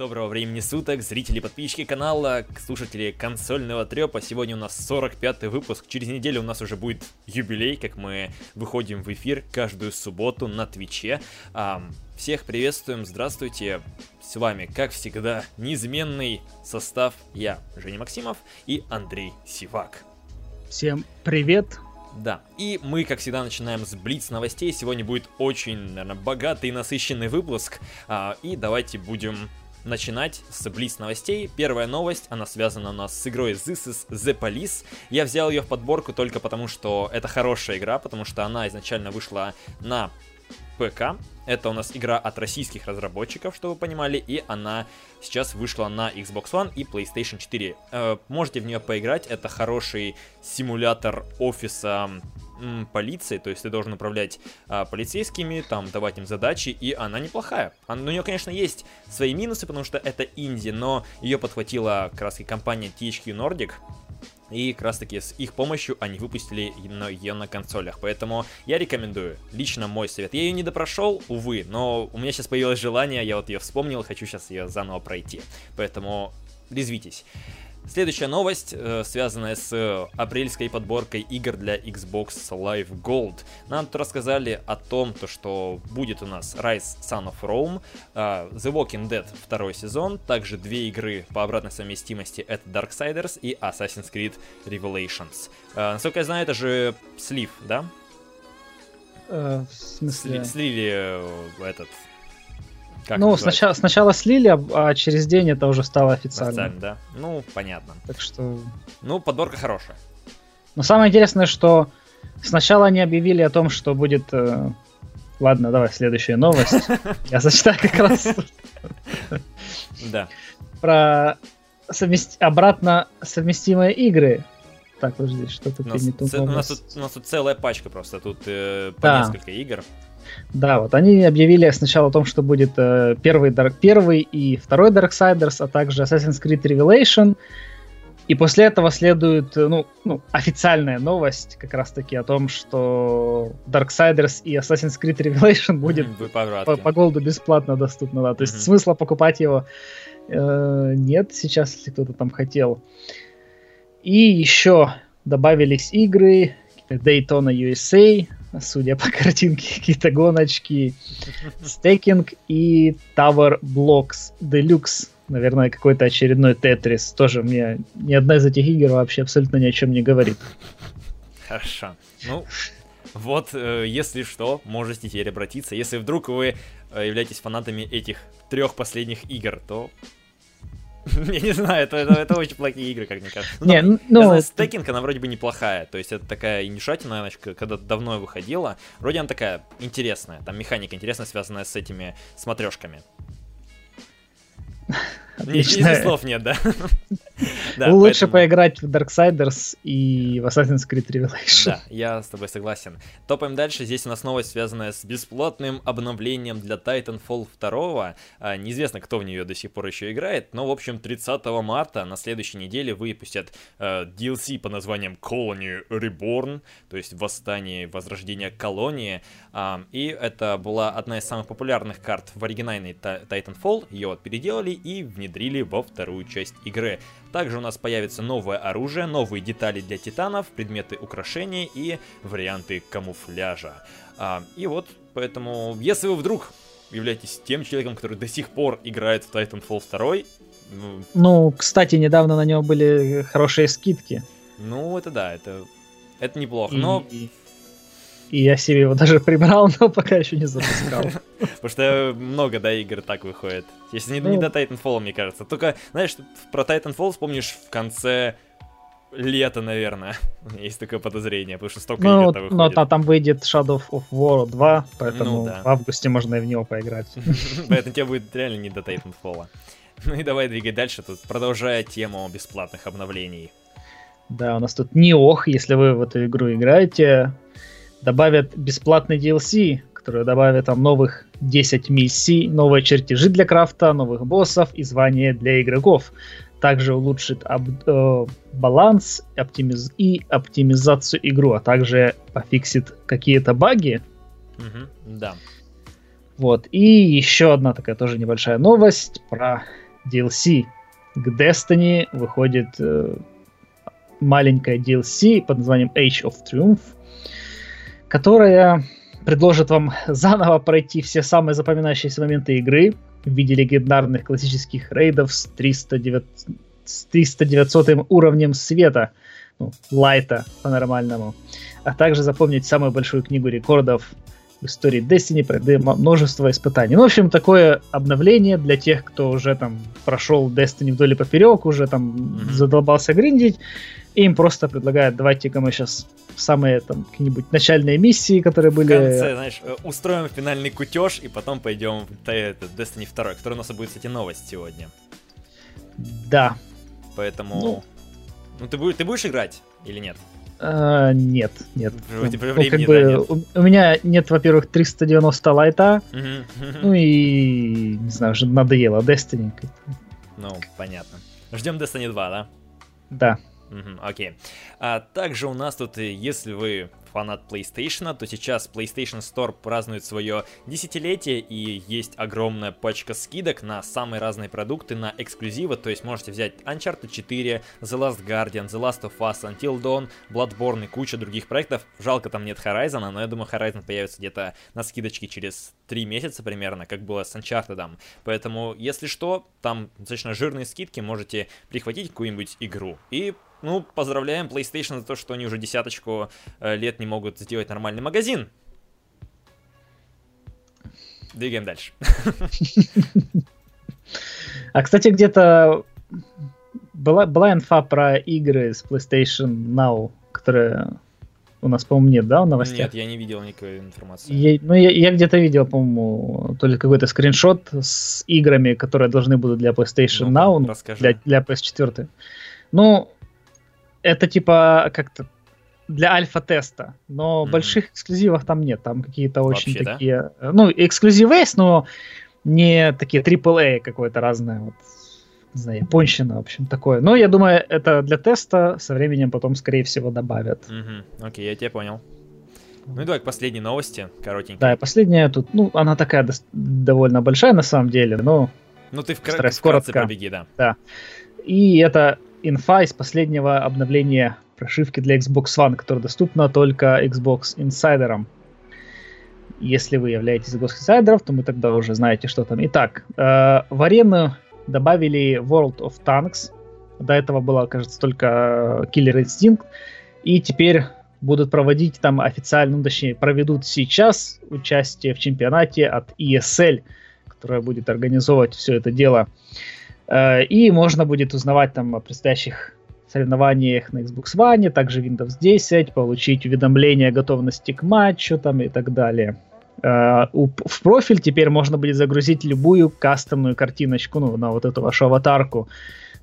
Доброго времени суток, зрители подписчики канала, слушатели консольного трепа. Сегодня у нас 45-й выпуск. Через неделю у нас уже будет юбилей, как мы выходим в эфир каждую субботу на Твиче. Всех приветствуем, здравствуйте. С вами, как всегда, неизменный состав. Я, Женя Максимов и Андрей Сивак. Всем привет, да, и мы, как всегда, начинаем с Блиц новостей. Сегодня будет очень, наверное, богатый и насыщенный выпуск. А, и давайте будем начинать с Блиц новостей. Первая новость, она связана у нас с игрой This is the Police. Я взял ее в подборку только потому, что это хорошая игра, потому что она изначально вышла на ПК. Это у нас игра от российских разработчиков, чтобы вы понимали, и она сейчас вышла на Xbox One и PlayStation 4. Э, можете в нее поиграть, это хороший симулятор офиса м, полиции, то есть ты должен управлять а, полицейскими, там давать им задачи, и она неплохая. Она, у нее, конечно, есть свои минусы, потому что это инди, но ее подхватила как компания THQ Nordic, и как раз таки с их помощью они выпустили ее на консолях. Поэтому я рекомендую. Лично мой совет. Я ее не допрошел, увы, но у меня сейчас появилось желание, я вот ее вспомнил, хочу сейчас ее заново пройти. Поэтому резвитесь. Следующая новость, э, связанная с э, апрельской подборкой игр для Xbox Live Gold. Нам тут рассказали о том, то, что будет у нас Rise Son of Rome, э, The Walking Dead второй сезон, также две игры по обратной совместимости, это Darksiders и Assassin's Creed Revelations. Насколько я знаю, это же слив, да? Э, в смысле? Слили этот как ну, сначала, сначала слили, а, а через день это уже стало официально. Официально, да. Ну, понятно. Так что... Ну, подборка хорошая. Но самое интересное, что сначала они объявили о том, что будет... Э... Ладно, давай следующая новость. Я зачитаю как раз. Да. Про обратно совместимые игры. Так, подожди, что тут не тут, у нас тут целая пачка просто, тут э, по несколько игр. Да, вот они объявили сначала о том, что будет э, первый, Dark, первый и второй Darksiders, а также Assassin's Creed Revelation. И после этого следует э, ну, ну, официальная новость как раз-таки о том, что Darksiders и Assassin's Creed Revelation будет по, по, по голду бесплатно доступно. Да. То есть mm-hmm. смысла покупать его э, нет сейчас, если кто-то там хотел. И еще добавились игры Daytona USA, судя по картинке, какие-то гоночки, стейкинг и Tower Blocks Deluxe. Наверное, какой-то очередной Тетрис. Тоже мне ни одна из этих игр вообще абсолютно ни о чем не говорит. Хорошо. Ну, вот, э, если что, можете теперь обратиться. Если вдруг вы э, являетесь фанатами этих трех последних игр, то Я не знаю, это, это, это очень плохие игры, как мне кажется. Ну, не, ну... Знаю, стекинг, она вроде бы неплохая. То есть это такая инишатина, когда давно выходила. Вроде она такая интересная. Там механика интересная, связанная с этими смотрешками. Отлично. слов нет, да? да Лучше поэтому... поиграть в Darksiders и в Assassin's Creed Revelation. Да, я с тобой согласен. Топаем дальше. Здесь у нас новость, связанная с бесплатным обновлением для Titanfall 2. А, неизвестно, кто в нее до сих пор еще играет, но, в общем, 30 марта на следующей неделе выпустят э, DLC по названием Colony Reborn, то есть Восстание, Возрождение колонии. Э, и это была одна из самых популярных карт в оригинальной Titanfall. Ее вот переделали и внедрили внедрили во вторую часть игры. Также у нас появится новое оружие, новые детали для титанов, предметы украшения и варианты камуфляжа. А, и вот, поэтому, если вы вдруг являетесь тем человеком, который до сих пор играет в Titanfall 2, ну... ну, кстати, недавно на него были хорошие скидки. Ну, это да, это, это неплохо, и... но и я себе его даже прибрал, но пока еще не запускал. Потому что много, да, игр так выходит. Если не, не ну. до Titanfall, мне кажется. Только, знаешь, про Titanfall вспомнишь в конце лета, наверное. Есть такое подозрение, потому что столько ну, игр выходит. Но та, там выйдет Shadow of War 2, поэтому ну, да. в августе можно и в него поиграть. Поэтому тебе будет реально не до Titanfall. Ну и давай двигай дальше, тут продолжая тему бесплатных обновлений. Да, у нас тут не ох, если вы в эту игру играете добавят бесплатный DLC, который добавит там новых 10 миссий, новые чертежи для крафта, новых боссов и звания для игроков. Также улучшит об, э, баланс оптимиз и оптимизацию игру, а также пофиксит какие-то баги. Угу, да. Вот. И еще одна такая тоже небольшая новость про DLC к Destiny выходит э, маленькая DLC под названием Age of Triumph, которая предложит вам заново пройти все самые запоминающиеся моменты игры в виде легендарных классических рейдов с 309, с 300 уровнем света, ну, лайта по-нормальному, а также запомнить самую большую книгу рекордов в истории Destiny, пройти множество испытаний. Ну, в общем, такое обновление для тех, кто уже там прошел Destiny вдоль и поперек, уже там задолбался гриндить, и им просто предлагают, давайте-ка мы сейчас самые там какие-нибудь начальные миссии, которые были... В конце, знаешь, э, устроим финальный кутеж, и потом пойдем в Destiny 2, который у нас будет, кстати, новость сегодня. Да. Поэтому... Ну, ну ты, будешь, ты будешь играть или нет? Uh, нет, нет. Ну, типа, ну, как бы, да, нет. У, у меня нет, во-первых, 390 лайта, ну и, не знаю, уже надоело Destiny. Ну, понятно. Ждем Destiny 2, да? Да. Угу, окей. А также у нас тут, если вы фанат PlayStation, то сейчас PlayStation Store празднует свое десятилетие и есть огромная пачка скидок на самые разные продукты, на эксклюзивы, то есть можете взять Uncharted 4, The Last Guardian, The Last of Us, Until Dawn, Bloodborne и куча других проектов. Жалко, там нет Horizon, но я думаю, Horizon появится где-то на скидочке через 3 месяца примерно, как было с Uncharted. Поэтому, если что, там достаточно жирные скидки, можете прихватить какую-нибудь игру. И ну, поздравляем PlayStation за то, что они уже десяточку э, лет не могут сделать нормальный магазин. Двигаем дальше. А, кстати, где-то была, была инфа про игры с PlayStation Now, которые у нас, по-моему, нет, да, в новостях? Нет, я не видел никакой информации. Я, ну, я, я где-то видел, по-моему, то ли какой-то скриншот с играми, которые должны будут для PlayStation ну, Now, ну, для, для PS4. Ну, это типа как-то для альфа-теста, но mm-hmm. больших эксклюзивов там нет, там какие-то очень Вообще, такие, да? ну, эксклюзивы есть, но не такие AAA какое-то разное, вот, не знаю, японщина, в общем, такое. Но я думаю, это для теста со временем потом, скорее всего, добавят. Окей, я тебя понял. Ну и давай к последней новости, коротенькой. Да, последняя тут, ну, она такая до- довольно большая на самом деле, но... Ну ты вкра- вкратце побеги, да. Да. И это инфа из последнего обновления прошивки для Xbox One, которая доступна только Xbox Insider. Если вы являетесь Xbox Insider, то мы тогда уже знаете, что там. Итак, э, в арену добавили World of Tanks. До этого была, кажется, только Killer Instinct. И теперь будут проводить там официально, ну, точнее, проведут сейчас участие в чемпионате от ESL, которая будет организовывать все это дело. Э, и можно будет узнавать там о предстоящих соревнованиях на Xbox One, также Windows 10, получить уведомления о готовности к матчу там и так далее. Uh, в профиль теперь можно будет загрузить любую кастомную картиночку, ну, на вот эту вашу аватарку.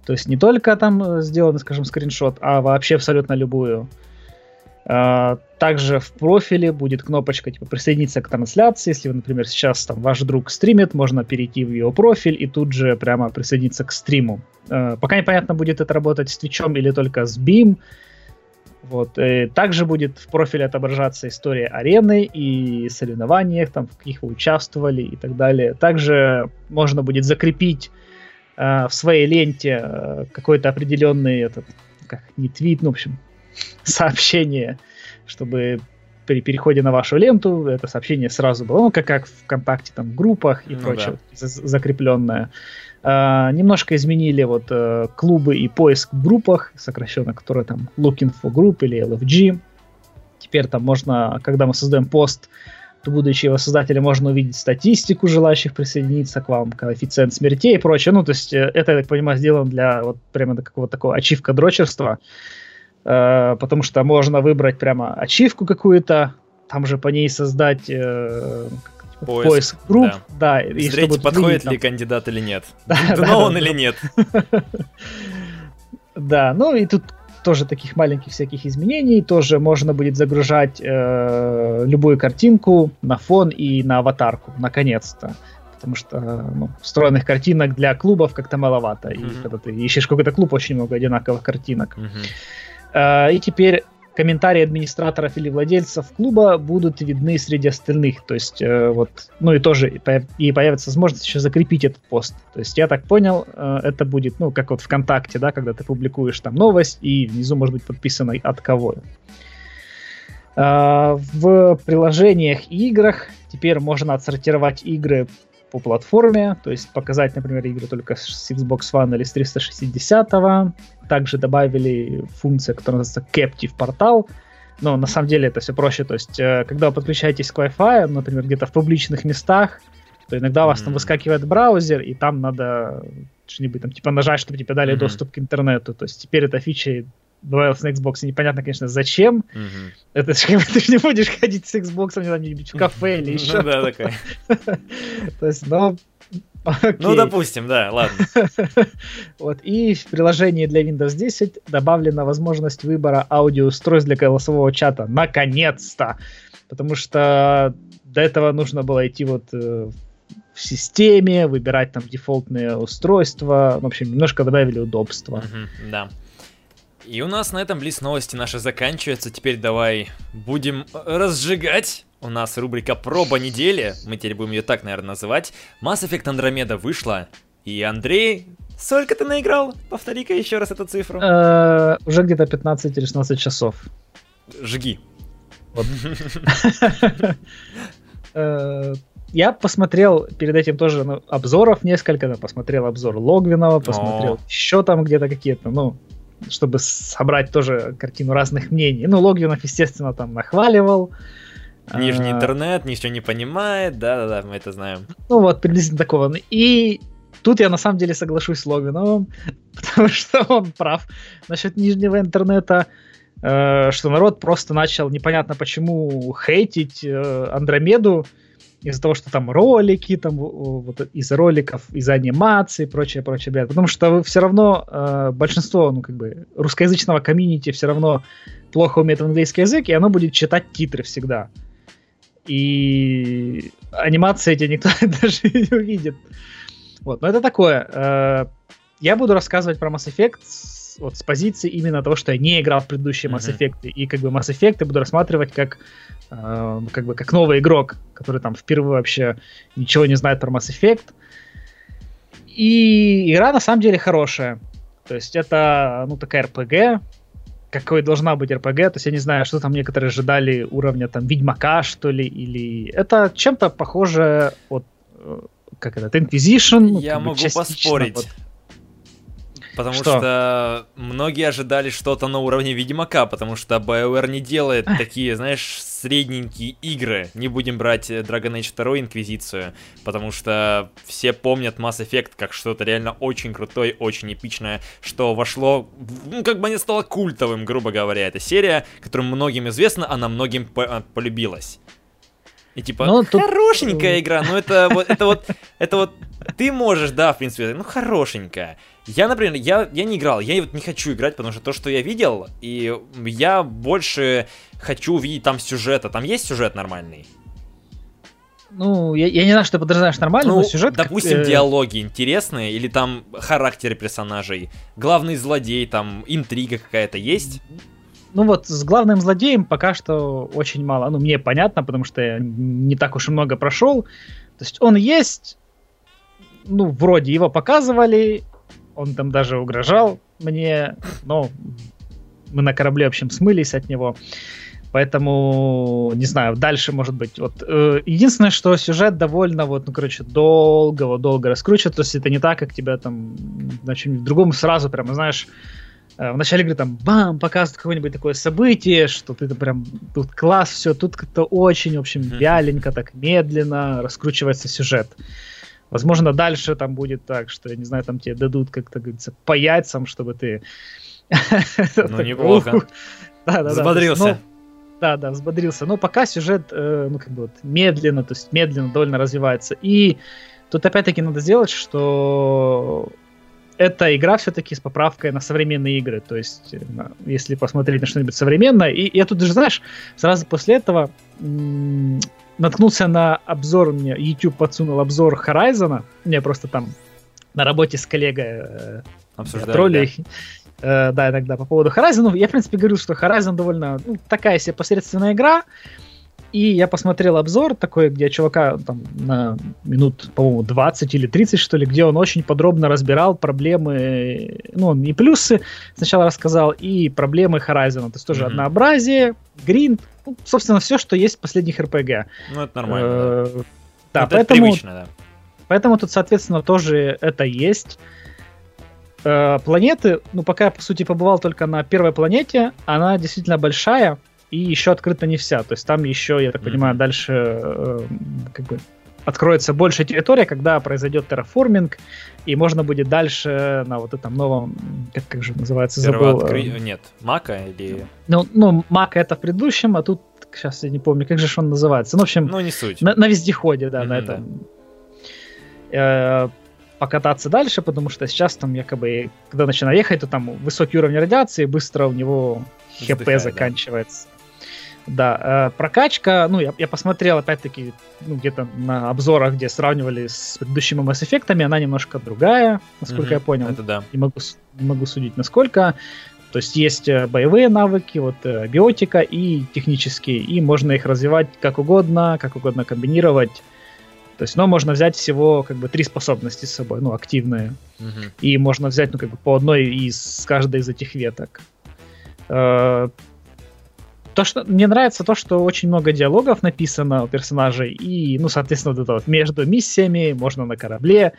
То есть не только там сделан, скажем, скриншот, а вообще абсолютно любую. А, также в профиле будет кнопочка типа присоединиться к трансляции. Если, вы, например, сейчас там ваш друг стримит, можно перейти в его профиль и тут же прямо присоединиться к стриму. А, пока непонятно, будет это работать с Твичом или только с Beam. Вот. И также будет в профиле отображаться история арены и соревнованиях, там, в каких вы участвовали и так далее. Также можно будет закрепить э, в своей ленте э, какой-то определенный этот, как не твит, ну, в общем, сообщение, чтобы при переходе на вашу ленту это сообщение сразу было, ну, как, как в ВКонтакте, там, в группах и ну, прочее, да. закрепленное. А, немножко изменили вот а, клубы и поиск в группах, сокращенно, которые там Looking for Group или LFG. Теперь там можно, когда мы создаем пост, то будучи его создателем, можно увидеть статистику желающих присоединиться к вам, коэффициент смертей и прочее. Ну, то есть э, это, я так понимаю, сделано для вот прямо какого-то такого ачивка дрочерства. Э, потому что можно выбрать прямо ачивку какую-то, там же по ней создать э, поиск, поиск групп, да, да и Смотрите, чтобы подходит ли там... кандидат или нет, да, он или нет. Да, ну и тут тоже таких маленьких всяких изменений, тоже можно будет загружать э, любую картинку на фон и на аватарку, наконец-то. Потому что ну, встроенных картинок для клубов как-то маловато. Mm-hmm. И когда ты ищешь какой-то клуб, очень много одинаковых картинок. Mm-hmm. Э, и теперь комментарии администраторов или владельцев клуба будут видны среди остальных. То есть, э, вот, ну и тоже и появится возможность еще закрепить этот пост. То есть, я так понял, э, это будет, ну, как вот ВКонтакте, да, когда ты публикуешь там новость, и внизу может быть подписано от кого. В приложениях и играх теперь можно отсортировать игры по платформе, то есть показать, например, игры только с Xbox One или с 360. Также добавили функцию, которая называется Captive портал. Но на самом деле это все проще. То есть, э, когда вы подключаетесь к Wi-Fi, например, где-то в публичных местах, то иногда у вас mm-hmm. там выскакивает браузер, и там надо что-нибудь там типа нажать, чтобы тебе дали mm-hmm. доступ к интернету. То есть теперь эта фича добавилась на Xbox, непонятно, конечно, зачем. Mm-hmm. Это же ты же не будешь ходить с Xbox где-нибудь в кафе или еще. Ну да, такая. То есть, но Ну, допустим, да, ладно. вот, и в приложении для Windows 10 добавлена возможность выбора аудиоустройств для голосового чата. Наконец-то! Потому что до этого нужно было идти вот э, в системе, выбирать там дефолтные устройства. В общем, немножко добавили удобства. да. И у нас на этом Близ новости наши заканчиваются. Теперь давай будем разжигать у нас рубрика «Проба недели», мы теперь будем ее так, наверное, называть. Mass Effect Andromeda вышла, и Андрей, сколько ты наиграл? Повтори-ка еще раз эту цифру. Э, уже где-то 15 или 16 часов. Жги. Э, я посмотрел перед этим тоже ну, обзоров несколько, посмотрел обзор Логвинова, посмотрел еще там где-то какие-то, ну, чтобы собрать тоже картину разных мнений. Ну, Логвинов, естественно, там нахваливал. Нижний а. интернет, ничего не понимает, да-да-да, мы это знаем. Ну вот, приблизительно такого. И тут я на самом деле соглашусь с Логиновым, потому что он прав насчет нижнего интернета, э, что народ просто начал непонятно почему хейтить э, Андромеду из-за того, что там ролики, там вот из роликов, из анимации, прочее, прочее, блядь. Потому что все равно э, большинство, ну как бы русскоязычного комьюнити все равно плохо умеет английский язык, и оно будет читать титры всегда и анимации эти никто даже не увидит. Вот, но это такое. Э, я буду рассказывать про Mass Effect вот, с позиции именно того, что я не играл в предыдущие Mass Effect, mm-hmm. и как бы Mass Effect я буду рассматривать как, э, как бы как новый игрок, который там впервые вообще ничего не знает про Mass Effect. И игра на самом деле хорошая. То есть это, ну, такая RPG, какой должна быть RPG, то есть я не знаю, что там некоторые ожидали уровня там Ведьмака, что ли, или... Это чем-то похоже от э, как это, Inquisition. Я могу поспорить. Вот. Потому что? что многие ожидали что-то на уровне Ведьмака, потому что BioWare не делает такие, знаешь, средненькие игры. Не будем брать Dragon Age 2 Инквизицию, потому что все помнят Mass Effect как что-то реально очень крутое, очень эпичное, что вошло, ну, как бы не стало культовым, грубо говоря. Это серия, которая многим известна, она многим по полюбилась. И типа, ну, тут... хорошенькая игра, но это вот, это вот, это вот, ты можешь, да, в принципе, ну, хорошенькая. Я, например, я, я не играл, я вот не хочу играть, потому что то, что я видел, и я больше хочу увидеть там сюжета. Там есть сюжет нормальный? Ну, я, я не знаю, что ты подразумеваешь нормально, ну, но сюжет... Допустим, как, э... диалоги интересные, или там характеры персонажей, главный злодей, там интрига какая-то есть? Ну вот, с главным злодеем пока что очень мало. Ну, мне понятно, потому что я не так уж и много прошел. То есть он есть, ну, вроде его показывали, он там даже угрожал мне, но мы на корабле, в общем, смылись от него. Поэтому, не знаю, дальше, может быть, вот э, единственное, что сюжет довольно, вот, ну, короче, долго, долго раскручивает, то есть это не так, как тебя там на чем-нибудь другом сразу прямо, знаешь, в начале игры там бам, показывают какое-нибудь такое событие, что ты прям, тут класс, все, тут как-то очень, в общем, вяленько, так медленно раскручивается сюжет. Возможно, дальше там будет так, что, я не знаю, там тебе дадут, как-то говорится, по яйцам, чтобы ты... Ну, неплохо. Да, да, Взбодрился. Ну, да, да, взбодрился. Но пока сюжет, э, ну, как бы вот медленно, то есть медленно довольно развивается. И тут опять-таки надо сделать, что эта игра все-таки с поправкой на современные игры. То есть, э, если посмотреть на что-нибудь современное. И я тут даже, знаешь, сразу после этого наткнулся на обзор, мне YouTube подсунул обзор Horizon. Мне просто там на работе с коллегой э, обсуждали, да. Э, да, тогда по поводу Horizon. Ну, я, в принципе, говорил, что Horizon довольно ну, такая себе посредственная игра. И я посмотрел обзор такой, где чувака там на минут, по-моему, 20 или 30, что ли, где он очень подробно разбирал проблемы, ну, он и плюсы сначала рассказал, и проблемы Horizon. То есть тоже mm-hmm. однообразие, гринд, ну, собственно, все, что есть в последних RPG. Ну, это нормально. Э, да, да это поэтому, привычно, да. Поэтому тут, соответственно, тоже это есть. Э, планеты, ну, пока я, по сути, побывал только на первой планете, она действительно большая, и еще открыта не вся. То есть там еще, я так mm-hmm. понимаю, дальше э, как бы откроется больше территория, когда произойдет терраформинг, и можно будет дальше на вот этом новом, как, как же называется, забыл. Откры... Э, нет, Мака или... Ну, ну, Мака это в предыдущем, а тут, сейчас я не помню, как же он называется. Ну, в общем, ну, не суть. На, на вездеходе, да, mm-hmm, на этом. Да. Э, покататься дальше, потому что сейчас там якобы, когда начинаю ехать, то там высокий уровень радиации, быстро у него ХП Вздыхает, заканчивается. Да, да э, прокачка, ну, я, я посмотрел, опять-таки, ну, где-то на обзорах, где сравнивали с предыдущими Mass Effect, она немножко другая, насколько mm-hmm, я понял. Это да. Не могу, не могу судить, насколько. То есть есть э, боевые навыки, вот э, биотика и технические, и можно их развивать как угодно, как угодно комбинировать. То есть, но можно взять всего как бы три способности с собой, ну, активные. Угу. И можно взять, ну, как бы по одной из каждой из этих веток. Э, то, что мне нравится то, что очень много диалогов написано у персонажей, и, ну, соответственно, вот это вот между миссиями можно на корабле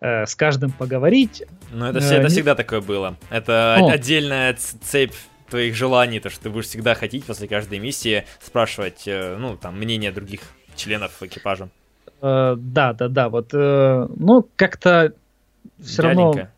э, с каждым поговорить. Ну, это, э, это не... всегда такое было. Это ну, отдельная цепь твоих желаний, то, что ты будешь всегда хотеть после каждой миссии спрашивать, э, ну, там, мнение других членов экипажа. Э, да, да, да, вот, э, ну, как-то все равно...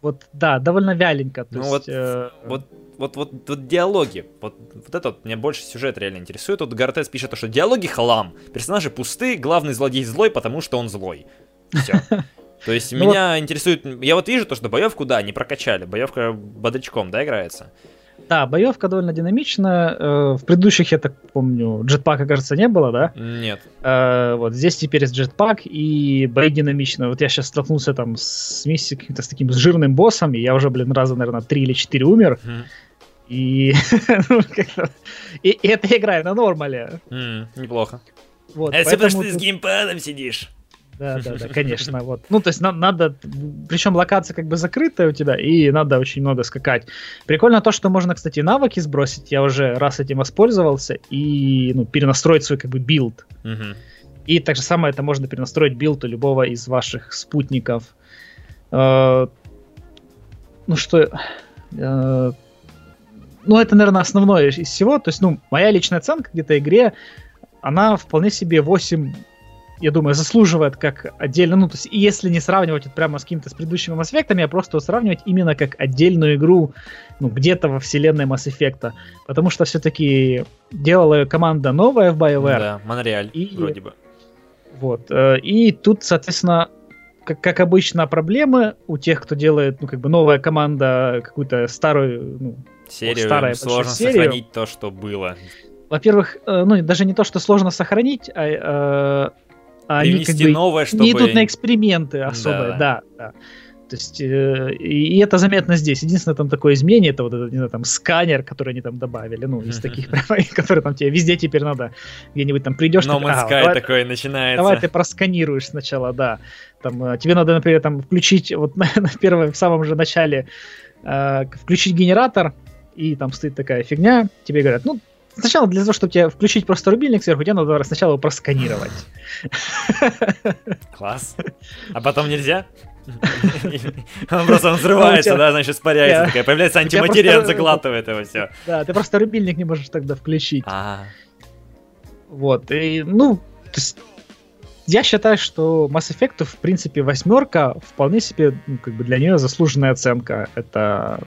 Вот, да, довольно вяленько. То ну есть, вот, э... вот, вот, вот, вот диалоги, вот, вот это вот меня больше сюжет реально интересует. Вот Гортес пишет, что диалоги хлам, персонажи пусты, главный злодей злой, потому что он злой. Все. То есть ну меня интересует, я вот вижу то, что боевку, да, не прокачали, боевка бодрячком, да, играется. Да, боевка довольно динамичная. Э, в предыдущих, я так помню, джетпака, кажется, не было, да? Нет. Э, вот здесь теперь есть джетпак и бои динамичные. Вот я сейчас столкнулся там с миссией каким-то с таким с жирным боссом, и я уже, блин, раза, наверное, три или четыре умер. И, ну, и, и это играю на нормале. неплохо. Вот, а если потому что ты с геймпадом сидишь. Да, да, да, конечно. Вот. Ну, то есть на, надо, причем локация как бы закрытая у тебя, и надо очень много скакать. Прикольно то, что можно, кстати, навыки сбросить. Я уже раз этим воспользовался и ну, перенастроить свой как бы build. Угу. И так же самое это можно перенастроить build у любого из ваших спутников. Э, ну что, э, ну это, наверное, основное из всего. То есть, ну, моя личная оценка где-то игре, она вполне себе 8 я думаю, заслуживает как отдельно, ну, то есть, если не сравнивать это прямо с какими-то с предыдущими Mass Effect, а просто сравнивать именно как отдельную игру, ну, где-то во вселенной Mass Effect. Потому что все-таки делала команда новая в BioWare. Да, Монреаль, и, вроде бы. Вот. Э, и тут, соответственно, как, как обычно, проблемы у тех, кто делает, ну, как бы новая команда, какую-то старую, ну, серию, старая сложно серию. сохранить то, что было. Во-первых, э, ну, даже не то, что сложно сохранить, а э, а они как бы новое, чтобы... не идут на эксперименты особо, да, да. да. То есть, э, и, это заметно здесь. Единственное там такое изменение, это вот этот, не знаю, там, сканер, который они там добавили, ну, из таких прямо, который там тебе везде теперь надо, где-нибудь там придешь... No Man's Sky давай, такое начинается. Давай ты просканируешь сначала, да. Там, э, тебе надо, например, там, включить, вот на, на первом, в самом же начале, э, включить генератор, и там стоит такая фигня, тебе говорят, ну, Сначала для того, чтобы тебе включить просто рубильник сверху, тебе надо сначала его просканировать. Класс. А потом нельзя? Он просто взрывается, да, значит, испаряется. Такая, появляется антиматерия, он заглатывает его все. Да, ты просто рубильник не можешь тогда включить. Вот, и, ну, я считаю, что Mass Effect, в принципе, восьмерка вполне себе, ну, как бы для нее заслуженная оценка. Это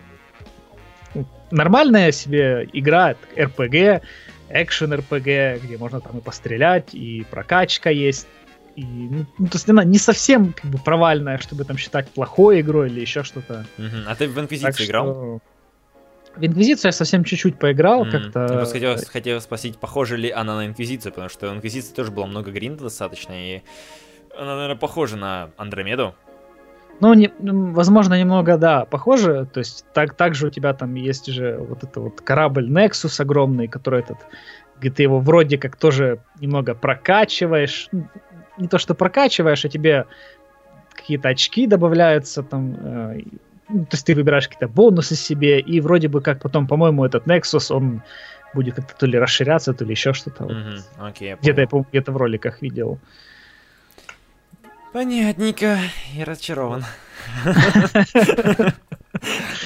нормальная себе игра, RPG, экшен RPG, где можно там и пострелять, и прокачка есть. И, ну, ну, то есть она не совсем как бы провальная, чтобы там считать плохой игрой или еще что-то. Uh-huh. А ты в Инквизицию играл? Что... В Инквизицию я совсем чуть-чуть поиграл, mm. как-то... Я просто хотел, хотел спросить, похожа ли она на Инквизицию, потому что в Инквизиции тоже было много гринда достаточно, и она, наверное, похожа на Андромеду. Ну, не, возможно, немного, да, похоже. То есть, так, также у тебя там есть же вот это вот корабль Nexus огромный, который этот, где ты его вроде как тоже немного прокачиваешь. Не то, что прокачиваешь, а тебе какие-то очки добавляются там. Э, ну, то есть ты выбираешь какие-то бонусы себе, и вроде бы как потом, по-моему, этот Nexus, он будет как-то то ли расширяться, то ли еще что-то. Mm-hmm. Okay, где-то я, где-то в роликах видел. Понятненько, я разочарован.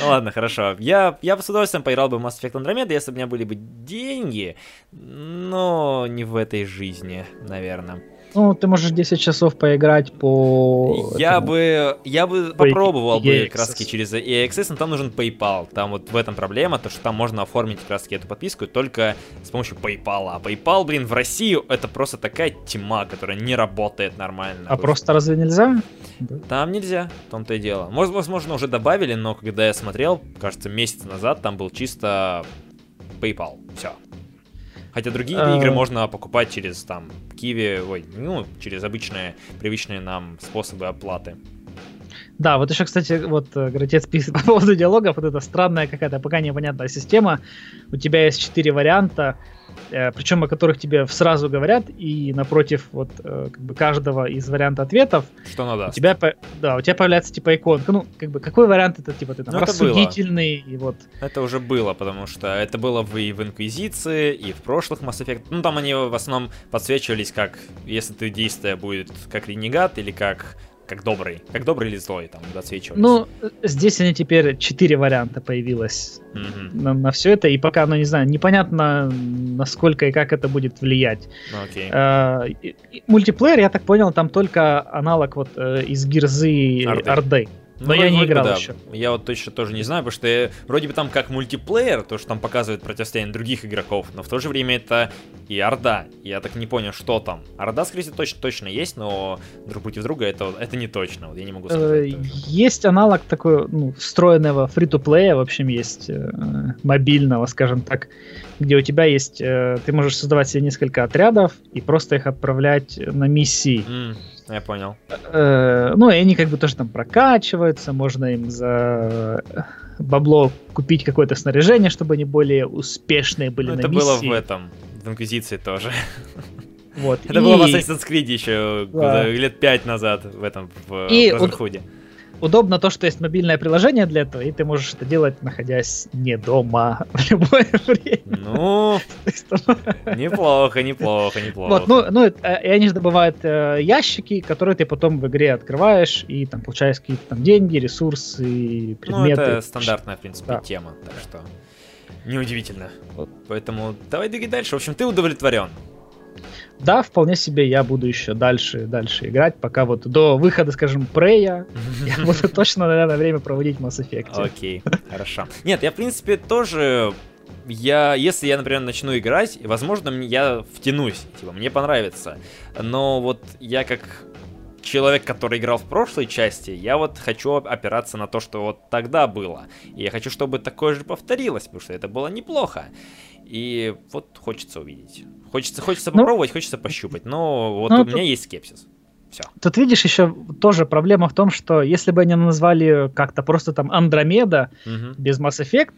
Ну ладно, хорошо. Я, я бы с удовольствием поиграл бы в Mass Effect Andromeda, если бы у меня были бы деньги, но не в этой жизни, наверное. Ну, ты можешь 10 часов поиграть по... Я этому... бы, я бы по попробовал бы краски через EXS, но там нужен PayPal. Там вот в этом проблема, то что там можно оформить краски эту подписку только с помощью PayPal. А PayPal, блин, в России это просто такая тьма, которая не работает нормально. А просто разве нельзя? Там нельзя, в том-то и дело. Возможно, уже добавили, но когда я смотрел, кажется, месяц назад, там был чисто PayPal. Все. Хотя другие а... игры можно покупать через там Киви, ой, ну, через обычные, привычные нам способы оплаты. Да, вот еще, кстати, вот э, Гратец пишет по поводу диалогов, вот эта странная какая-то пока непонятная система. У тебя есть четыре варианта причем о которых тебе сразу говорят, и напротив вот э, как бы каждого из варианта ответов что надо. У тебя, да, у тебя появляется типа иконка. Ну, как бы какой вариант это типа ты там ну, рассудительный и вот. Это уже было, потому что это было в, и в Инквизиции, и в прошлых Mass Effect. Ну, там они в основном подсвечивались как, если ты действие будет как ренегат или как как добрый. Как добрый или злой, там, досвечивались. Ну, здесь они теперь четыре варианта появилось mm-hmm. на, на все это, и пока, ну, не знаю, непонятно, насколько и как это будет влиять. Okay. А, мультиплеер, я так понял, там только аналог вот э, из Гирзы Орды. Но ну, я не играл да. еще. Я вот точно тоже не знаю, потому что я, вроде бы там как мультиплеер, то, что там показывает противостояние других игроков, но в то же время это и Орда. Я так не понял, что там. Орда, скорее всего, точно, точно есть, но друг против друга это, это не точно. Вот я не могу сказать. Э, есть аналог такой, ну, встроенного фри-то-плея, в общем, есть э, мобильного, скажем так, где у тебя есть, э, ты можешь создавать себе несколько отрядов и просто их отправлять на миссии. Mm. Я понял. Э, ну, и они как бы тоже там прокачиваются, можно им за бабло купить какое-то снаряжение, чтобы они более успешные были ну, на это миссии. было в этом, в Инквизиции тоже. Вот. Это и... было в Assassin's Creed еще да. лет пять назад в этом, в и Brotherhood удобно то, что есть мобильное приложение для этого, и ты можешь это делать, находясь не дома в любое время. Ну, неплохо, неплохо, неплохо. Вот, ну, ну, э, и они же добывают э, ящики, которые ты потом в игре открываешь, и там получаешь какие-то там деньги, ресурсы, предметы. Ну, это стандартная, в принципе, да. тема, так что неудивительно. Вот. Поэтому давай двигай дальше. В общем, ты удовлетворен. Да, вполне себе я буду еще дальше, дальше играть, пока вот до выхода, скажем, Прея я буду точно, наверное, время проводить в Mass Effect. Окей, хорошо. Нет, я, в принципе, тоже я, если я, например, начну играть, возможно, я втянусь, типа, мне понравится. Но вот я как человек, который играл в прошлой части, я вот хочу опираться на то, что вот тогда было. И я хочу, чтобы такое же повторилось, потому что это было неплохо. И вот хочется увидеть. Хочется, хочется ну, попробовать, хочется пощупать, но вот ну, у меня есть скепсис. Все. Тут видишь, еще тоже проблема в том, что если бы они назвали как-то просто там Андромеда угу. без Mass Effect,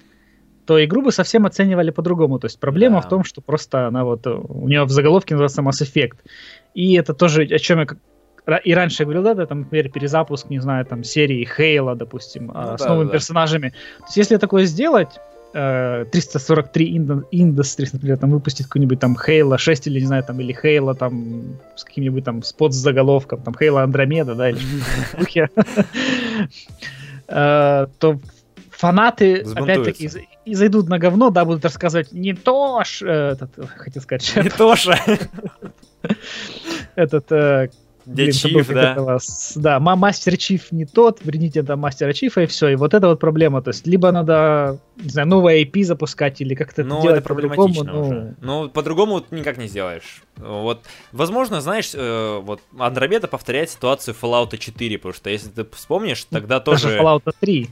то игру бы совсем оценивали по-другому. То есть проблема да. в том, что просто она вот у нее в заголовке называется Mass Effect. И это тоже, о чем я и раньше говорил, да, там, например, перезапуск, не знаю, там, серии Хейла, допустим, ну, с да, новыми да. персонажами. То есть, если такое сделать, 343 Industries, например, там выпустит какой-нибудь там Halo 6 или, не знаю, там, или Halo там с каким-нибудь там спот с заголовком, там Halo Андромеда, да, или э, то фанаты опять-таки и зайдут на говно, да, будут рассказывать не то, э, хотел сказать, не то, этот где Чиф, да? Этого, да, мастер Чиф не тот, верните там мастера Чифа и все. И вот это вот проблема. То есть, либо надо, не знаю, новое IP запускать или как-то ну, делать это проблематично по-другому. Ну... ну, по-другому никак не сделаешь. Вот, возможно, знаешь, э, вот Андромеда повторяет ситуацию Fallout 4, потому что если ты вспомнишь, тогда тоже... Даже Fallout 3.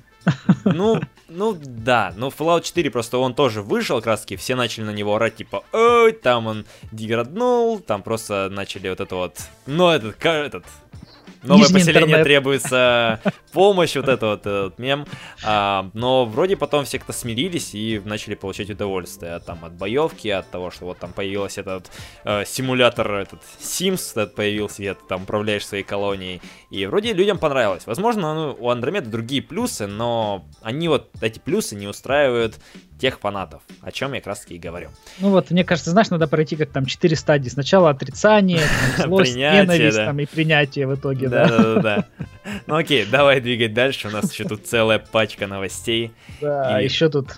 Ну, ну да, но Fallout 4 просто он тоже вышел, краски, все начали на него орать, типа, ой, там он деграднул, там просто начали вот это вот, ну, этот, этот, новое Нижний поселение интернет. требуется помощь, вот это вот этот мем. А, но вроде потом все как-то смирились и начали получать удовольствие там от боевки, от того, что вот там появился этот э, симулятор, этот Sims этот появился, где ты там управляешь своей колонией. И вроде людям понравилось. Возможно, ну, у Андромеда другие плюсы, но они вот эти плюсы не устраивают тех фанатов, о чем я как раз таки и говорю. Ну вот, мне кажется, знаешь, надо пройти как там четыре стадии. Сначала отрицание, злость, ненависть там, и принятие в итоге, да. Да, да, Ну окей, давай двигать дальше. У нас еще тут целая пачка новостей. Да, еще тут...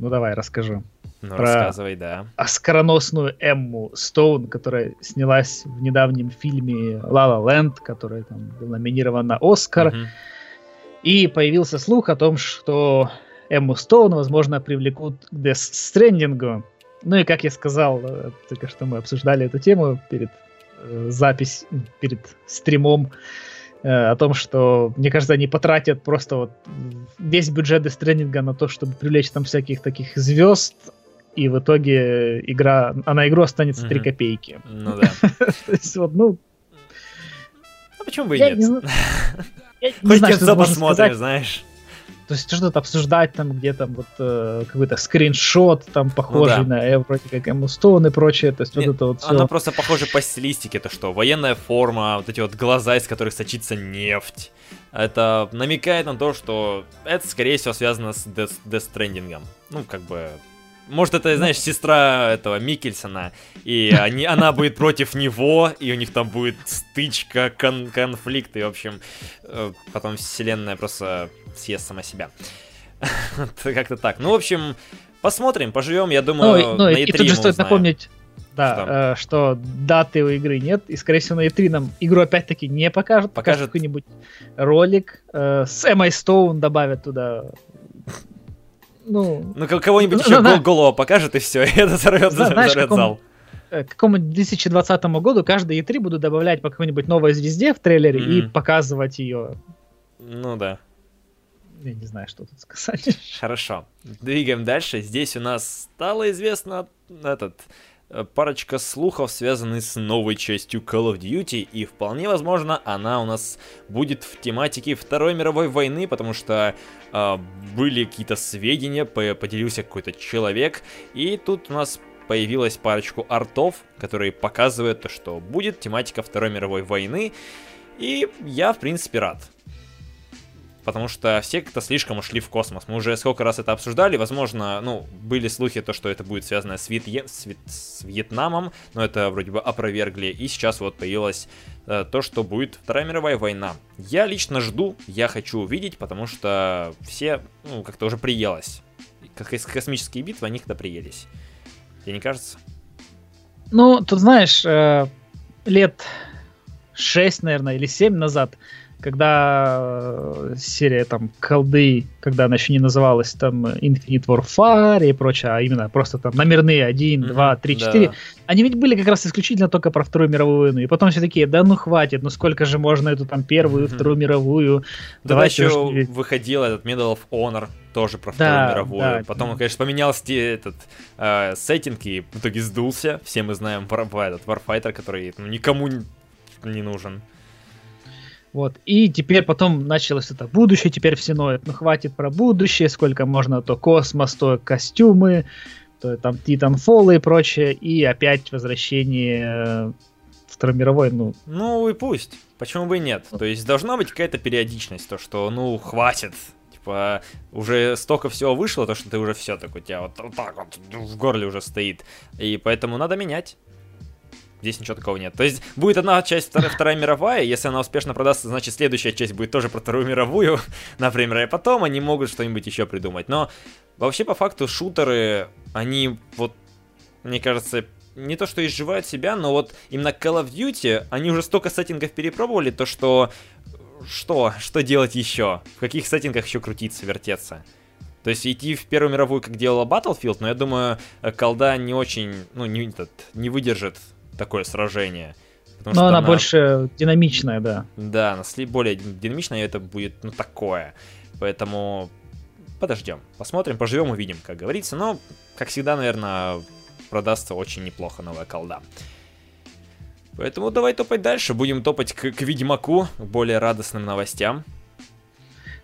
Ну давай, расскажу. Ну, про рассказывай, да. Оскароносную Эмму Стоун, которая снялась в недавнем фильме «La La Land», который там был номинирован на Оскар. И появился слух о том, что Эмму Стоун, возможно, привлекут к Death Stranding. Ну и, как я сказал, э, только что мы обсуждали эту тему перед э, запись, перед стримом, э, о том, что, мне кажется, они потратят просто вот весь бюджет Death Stranding на то, чтобы привлечь там всяких таких звезд, и в итоге игра, а на игру останется mm 3 копейки. Ну да. То есть вот, ну... А почему бы и нет? Хоть конца посмотрим, знаешь. То есть что-то обсуждать там, где там вот э, какой-то скриншот там похожий ну, да. на э, вроде как Эмму Стоун и прочее. То есть Нет, вот это вот все. Она просто похожа по стилистике, это что? Военная форма, вот эти вот глаза, из которых сочится нефть. Это намекает на то, что это, скорее всего, связано с Death, Death Stranding. Ну, как бы, может, это, знаешь, сестра этого Микельсона, и они, она будет против него, и у них там будет стычка, кон конфликт, и, в общем, э, потом вселенная просто съест сама себя. Как-то так. Ну, в общем, посмотрим, поживем, я думаю, ну, ну, на E3 И тут же стоит узнаем. напомнить, да, что? Э, что даты у игры нет, и, скорее всего, на E3 нам игру опять-таки не покажут. Покажет какой-нибудь ролик э, с Эммой Стоун добавят туда ну... Ну, кого-нибудь еще гол голову покажет, и все, и это взорвет, Знаешь, взорвет зал. К какому 2020 году каждый E3 будут добавлять по какой-нибудь новой звезде в трейлере mm-hmm. и показывать ее. Ну да. Я не знаю, что тут сказать. Хорошо. Двигаем дальше. Здесь у нас стало известно этот Э, парочка слухов, связанных с новой частью Call of Duty, и вполне возможно она у нас будет в тематике Второй мировой войны, потому что э, были какие-то сведения, поделился какой-то человек, и тут у нас появилась парочку артов, которые показывают то, что будет тематика Второй мировой войны, и я, в принципе, рад потому что все как-то слишком ушли в космос. Мы уже сколько раз это обсуждали, возможно, ну, были слухи, то, что это будет связано с, Вьет... с, с Вьетнамом, но это вроде бы опровергли, и сейчас вот появилось э, то, что будет Вторая мировая война. Я лично жду, я хочу увидеть, потому что все, ну, как-то уже приелось. Как космические битвы, они когда приелись. Тебе не кажется? Ну, тут знаешь, э, лет 6, наверное, или 7 назад когда э, серия там колды, когда она еще не называлась там Infinite Warfare и прочее, а именно просто там номерные 1, 2, 3, 4, да. они ведь были как раз исключительно только про Вторую мировую войну. И потом все такие, да ну хватит, ну сколько же можно эту там Первую, mm-hmm. Вторую мировую. Тогда еще уж... выходил этот Medal of Honor, тоже про Вторую да, мировую. Да. Потом он, конечно, поменялся этот э, сеттинг и в итоге сдулся. Все мы знаем про, этот Warfighter, который ну, никому не нужен. Вот. И теперь потом началось это будущее, теперь все ноют, ну хватит про будущее, сколько можно, то космос, то костюмы, то там Titanfall и прочее, и опять возвращение э, Второй мировой, ну... Ну и пусть, почему бы и нет. То есть должна быть какая-то периодичность, то что, ну, хватит, типа, уже столько всего вышло, то что ты уже все так у тебя вот, вот так вот в горле уже стоит. И поэтому надо менять. Здесь ничего такого нет. То есть будет одна часть, вторая, вторая мировая, если она успешно продастся, значит следующая часть будет тоже про Вторую мировую, например, и потом они могут что-нибудь еще придумать. Но вообще по факту шутеры, они вот, мне кажется, не то что изживают себя, но вот именно Call of Duty, они уже столько сеттингов перепробовали, то что что, что делать еще? В каких сеттингах еще крутиться, вертеться? То есть идти в Первую мировую, как делала Battlefield, но я думаю, колда не очень, ну, не, этот, не такое сражение. Но она, она больше динамичная, да. Да, она более динамичная, и это будет, ну, такое. Поэтому подождем, посмотрим, поживем, увидим, как говорится. Но, как всегда, наверное, продастся очень неплохо новая колда. Поэтому давай топать дальше. Будем топать к, к Ведьмаку, к более радостным новостям.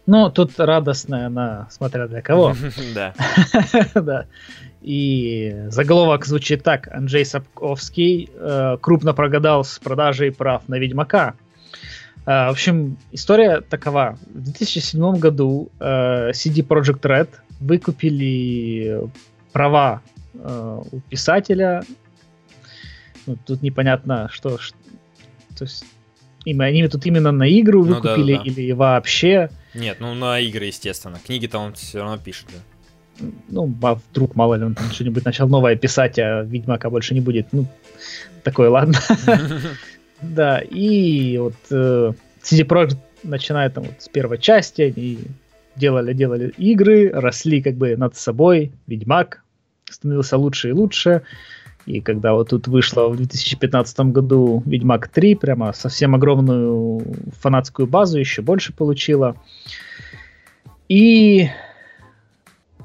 Ну, тут радостная она, смотря для кого. Да. Да. И заголовок звучит так. Анджей Сапковский э, крупно прогадал с продажей прав на Ведьмака. Э, в общем, история такова. В 2007 году э, CD Projekt Red выкупили права э, у писателя. Ну, тут непонятно, что... ш- То есть им- они тут именно на игру Ну да, выкупили да, да. или вообще... Нет, ну на игры, естественно. Книги-то он все равно пишет. да. Ну, а вдруг, мало ли, он там что-нибудь начал новое писать, а Ведьмака больше не будет. Ну, такое, ладно. Да, и вот э, CD Projekt начинает там вот с первой части, они делали-делали игры, росли как бы над собой, Ведьмак становился лучше и лучше, и когда вот тут вышло в 2015 году Ведьмак 3, прямо совсем огромную фанатскую базу, еще больше получила. И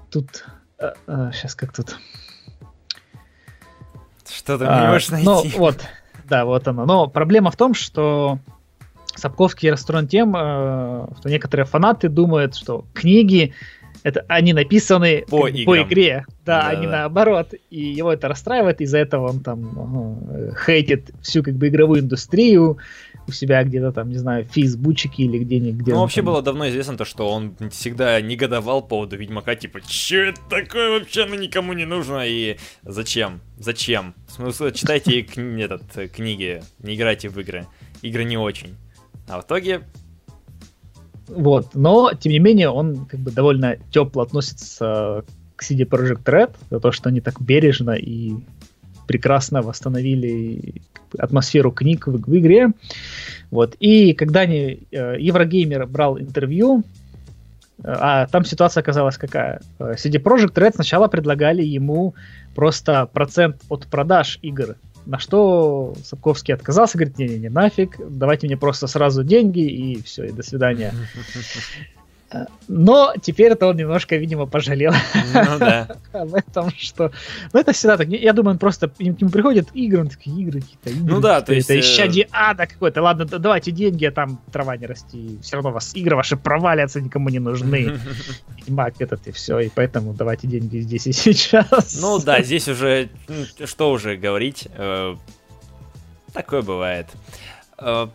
тут... сейчас как тут... Что ты А, не можешь найти? Ну, вот, да, вот оно. Но проблема в том, что Сапковский расстроен тем, э, что некоторые фанаты думают, что книги это они написаны По как играм. игре, да, Да, а не да. наоборот. И его это расстраивает, из-за этого он там э, хейтит всю как бы игровую индустрию у себя где-то там, не знаю, в фейсбучике или где-нибудь. где Ну, вообще там- было давно известно то, что он всегда негодовал по поводу Ведьмака, типа, че это такое вообще, ну никому не нужно, и зачем? Зачем? Смысл, читайте кни- этот, книги, не играйте в игры. Игры не очень. А в итоге, Вот, но, тем не менее, он как бы довольно тепло относится к CD Projekt Red за то, что они так бережно и прекрасно восстановили атмосферу книг в, в игре. Вот, и когда они, э, Еврогеймер брал интервью, э, а там ситуация оказалась какая? Э, CD Projekt Red сначала предлагали ему просто процент от продаж игр, на что Сапковский отказался, говорит, не-не-не, нафиг, давайте мне просто сразу деньги и все, и до свидания. Но теперь это он немножко, видимо, пожалел ну да. об этом, что... Ну, это всегда так. Я думаю, он просто... К нему приходят игры, он такие, игры какие-то, игры Ну да, то есть, Это э, исчадие ада какое-то. Ладно, давайте деньги, а там трава не расти. Все равно вас игры ваши провалятся, никому не нужны. Ведьмак этот и все, и поэтому давайте деньги здесь и сейчас. Ну да, здесь уже, что уже говорить, э, такое бывает. Э,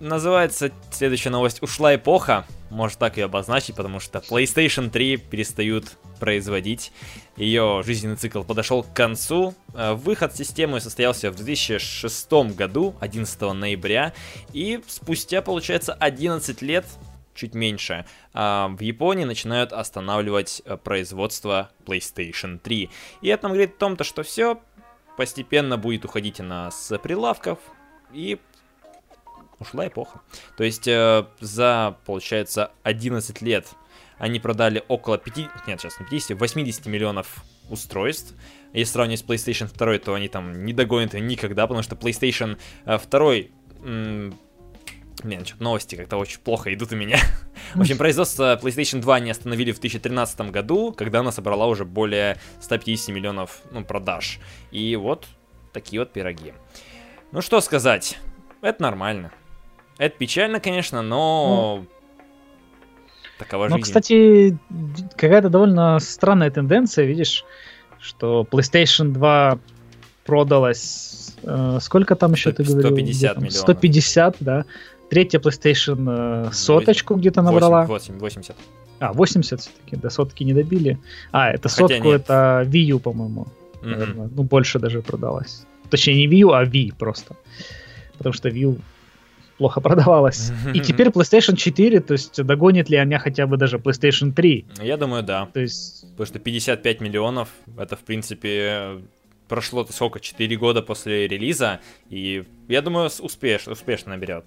Называется следующая новость «Ушла эпоха». Может так ее обозначить, потому что PlayStation 3 перестают производить. Ее жизненный цикл подошел к концу. Э, Выход системы состоялся в 2006 году, 11 ноября. И спустя, получается, 11 лет, чуть меньше, а, в Японии начинают останавливать э, производство PlayStation 3. И это нам говорит о том, то, что все постепенно будет уходить она с прилавков и ушла эпоха. То есть э, за, получается, 11 лет они продали около 5, нет, сейчас не 50, 80 миллионов устройств. Если сравнивать с PlayStation 2, то они там не догонят ее никогда, потому что PlayStation э, 2 м, Блин, что новости как-то очень плохо идут у меня. В общем, производство PlayStation 2 они остановили в 2013 году, когда она собрала уже более 150 миллионов ну, продаж. И вот такие вот пироги. Ну что сказать, это нормально. Это печально, конечно, но... Такова Ну, жизнь. кстати, д- какая-то довольно странная тенденция, видишь, что PlayStation 2 продалась... э, сколько там еще ты говорил? 150 Где там? миллионов. 150, да. Третья PlayStation э, соточку где-то набрала. 8, 80. А, 80 все-таки, до сотки не добили. А, это Хотя сотку, нет. это Wii U, по-моему, Мгм. наверное. Ну, больше даже продалось. Точнее, не Wii U, а Wii просто. Потому что Wii U плохо продавалась. И теперь PlayStation 4, то есть догонит ли она хотя бы даже PlayStation 3? Я думаю, да. То есть, Потому что 55 миллионов, это, в принципе, прошло сколько, 4 года после релиза, и я думаю, с- успеш, успешно наберет.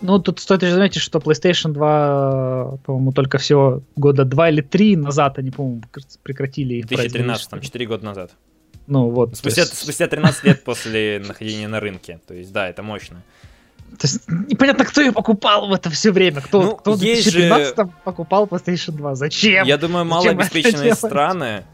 ну, тут стоит же заметить, что PlayStation 2, по-моему, только всего года 2 или 3 назад они, по-моему, прекр- прекратили их 2013, там, производство. 4 года назад. Ну, вот. Спустя, есть- спустя 13 лет после нахождения на рынке. То есть, да, это мощно. То есть непонятно, кто ее покупал в это все время. Кто, Ну, кто в есть же- 2013 покупал PlayStation 2? Зачем? Я думаю, малообеспеченные страны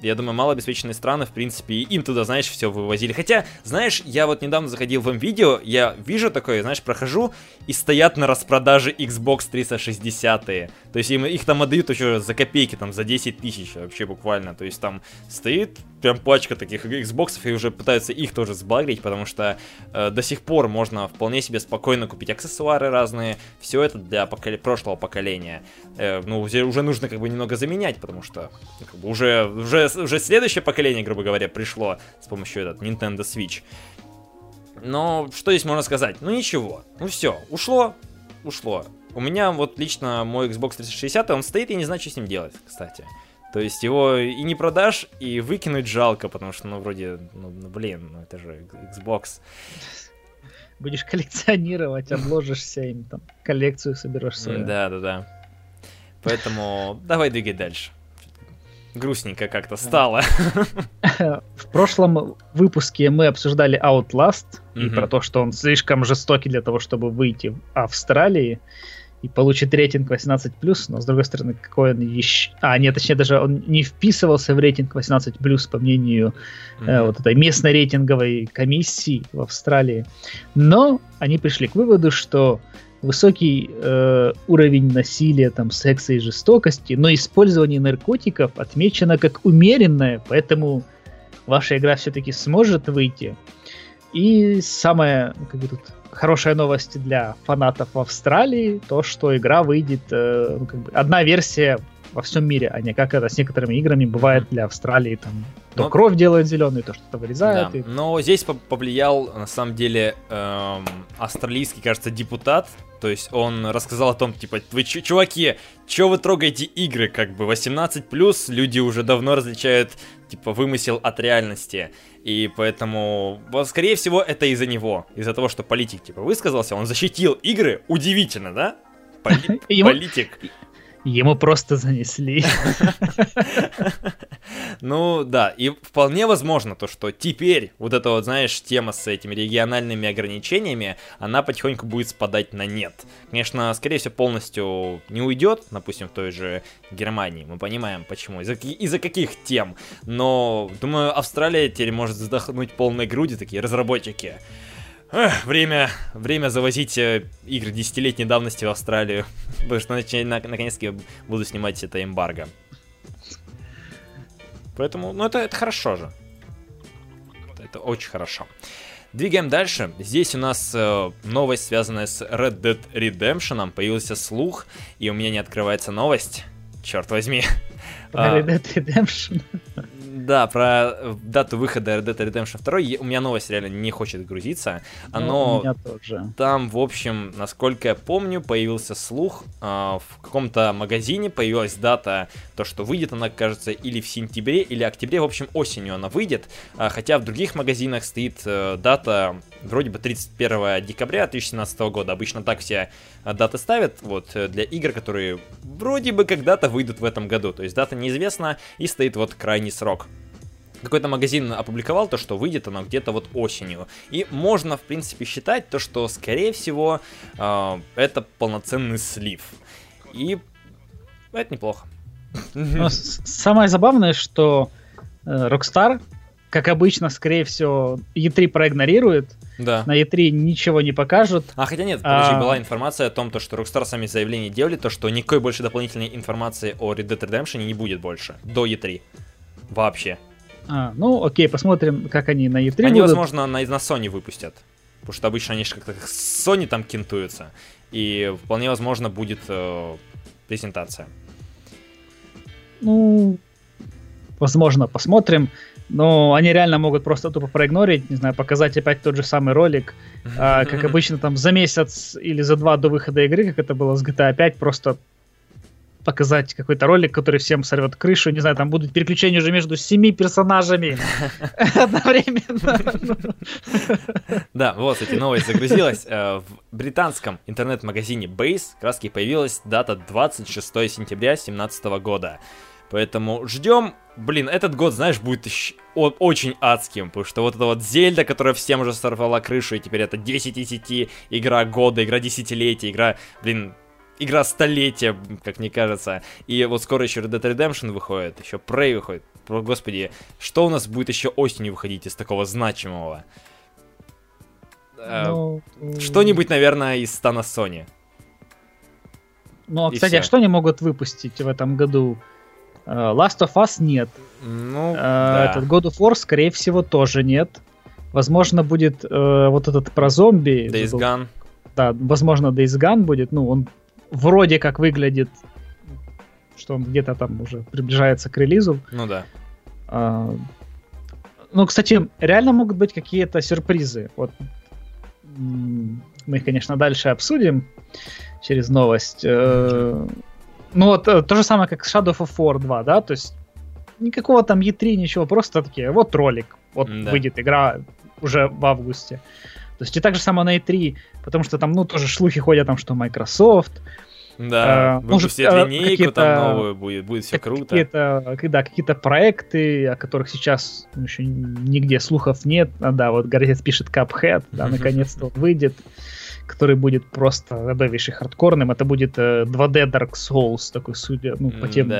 я думаю, малообеспеченные страны, в принципе, им туда, знаешь, все вывозили. Хотя, знаешь, я вот недавно заходил в видео, я вижу такое, знаешь, прохожу, и стоят на распродаже Xbox 360. -е. То есть им, их там отдают еще за копейки, там, за 10 тысяч вообще буквально. То есть там стоит прям пачка таких Xbox, и уже пытаются их тоже сбагрить, потому что э, до сих пор можно вполне себе спокойно купить аксессуары разные, все это для покол... прошлого поколения. Э, ну, уже нужно как бы немного заменять, потому что ну, как бы уже, уже, уже следующее поколение, грубо говоря, пришло с помощью этот Nintendo Switch. Но что здесь можно сказать? Ну ничего, ну все, ушло, ушло. У меня вот лично мой Xbox 360, он стоит и не знаю, что с ним делать, кстати. То есть его и не продашь, и выкинуть жалко, потому что, ну, вроде, ну, ну блин, ну это же Xbox. Будешь коллекционировать, обложишься им, там, коллекцию соберешь свою. Да, да, да. Поэтому давай двигай дальше. Грустненько как-то стало. В прошлом выпуске мы обсуждали Outlast и про то, что он слишком жестокий для того, чтобы выйти в Австралии и получит рейтинг 18+, но с другой стороны, какой он еще... А, нет, точнее, даже он не вписывался в рейтинг 18+, по мнению mm-hmm. э, вот этой местной рейтинговой комиссии в Австралии. Но они пришли к выводу, что высокий э, уровень насилия, там, секса и жестокости, но использование наркотиков отмечено как умеренное, поэтому ваша игра все-таки сможет выйти. И самое, как бы тут хорошая новость для фанатов в Австралии, то, что игра выйдет, э, ну, как бы, одна версия во всем мире, а не как это с некоторыми играми бывает для Австралии, там, то но... кровь делают зеленую, то что-то вырезают. Да. И... Но здесь повлиял, на самом деле, эм, австралийский, кажется, депутат, то есть он рассказал о том, типа, вы чуваки, чё вы трогаете игры, как бы 18+, люди уже давно различают, типа, вымысел от реальности. И поэтому, вот, скорее всего, это из-за него. Из-за того, что политик, типа, высказался, он защитил игры. Удивительно, да? Поли- политик. Ему просто занесли. Ну да, и вполне возможно то, что теперь вот эта вот, знаешь, тема с этими региональными ограничениями, она потихоньку будет спадать на нет. Конечно, скорее всего, полностью не уйдет, допустим, в той же Германии. Мы понимаем, почему, из-за, из каких тем. Но, думаю, Австралия теперь может вздохнуть полной груди, такие разработчики. Эх, время, время завозить э, игры десятилетней давности в Австралию. Потому что на, наконец-таки буду снимать это эмбарго. Поэтому, ну это, это хорошо же. Это, очень хорошо. Двигаем дальше. Здесь у нас э, новость, связанная с Red Dead Redemption. Появился слух, и у меня не открывается новость. Черт возьми. Red Dead Redemption. Да, про э, дату выхода Red Dead Redemption 2 у меня новость реально не хочет грузиться. Оно ну, у меня тоже. там, в общем, насколько я помню, появился слух э, в каком-то магазине, появилась дата, то, что выйдет она, кажется, или в сентябре, или октябре, в общем, осенью она выйдет. Э, хотя в других магазинах стоит э, дата вроде бы 31 декабря 2017 года. Обычно так все э, даты ставят, вот, э, для игр, которые вроде бы когда-то выйдут в этом году. То есть дата неизвестна и стоит вот крайний срок какой-то магазин опубликовал то, что выйдет оно где-то вот осенью. И можно, в принципе, считать то, что, скорее всего, э, это полноценный слив. И это неплохо. Но самое забавное, что э, Rockstar, как обычно, скорее всего, E3 проигнорирует. Да. На E3 ничего не покажут. А хотя нет, подожди, а... была информация о том, то, что Rockstar сами заявления делали, то, что никакой больше дополнительной информации о Red Dead Redemption не будет больше до E3. Вообще. А, ну, окей, посмотрим, как они на E3 Они, будут. возможно, на, на Sony выпустят. Потому что обычно они же как-то с Sony там кентуются. И вполне возможно будет э, презентация. Ну, возможно, посмотрим. Но они реально могут просто тупо проигнорить, не знаю, показать опять тот же самый ролик, а, как обычно там за месяц или за два до выхода игры, как это было с GTA 5, просто показать какой-то ролик, который всем сорвет крышу, не знаю, там будут переключения уже между семи персонажами одновременно. Да, вот, эти новость загрузилась. Э, в британском интернет-магазине Base краски появилась дата 26 сентября 2017 года. Поэтому ждем. Блин, этот год, знаешь, будет очень адским, потому что вот эта вот Зельда, которая всем уже сорвала крышу, и теперь это 10 из 10, игра года, игра десятилетия, игра, блин, игра столетия, как мне кажется. И вот скоро еще Red Dead Redemption выходит, еще Prey выходит. господи, что у нас будет еще осенью выходить из такого значимого? Э, ну, Что-нибудь, наверное, из стана Sony. Ну, а, кстати, а что они могут выпустить в этом году? Uh, Last of Us нет. Ну, uh, да. Этот God of War, скорее всего, тоже нет. Возможно, будет uh, вот этот про зомби. Days Gone. Да, возможно, Days Gone будет. Ну, он вроде как выглядит, что он где-то там уже приближается к релизу. Ну да. Uh, ну, кстати, реально могут быть какие-то сюрпризы. Вот мы их, конечно, дальше обсудим через новость. Э, ну вот э, то же самое, как Shadow of War 2, да, то есть никакого там E3, ничего, просто такие, вот ролик, вот да. выйдет игра уже в августе. То есть и так же самое на E3, потому что там, ну, тоже слухи ходят там, что Microsoft, да, э, может, все линейку там новую будет, будет все круто. Какие-то, да, какие-то проекты, о которых сейчас еще нигде слухов нет. А, да, вот Гордец пишет Cuphead, да, наконец-то выйдет который будет просто добавивший хардкорным. Это будет э, 2D Dark Souls, такой, судя, ну, по тем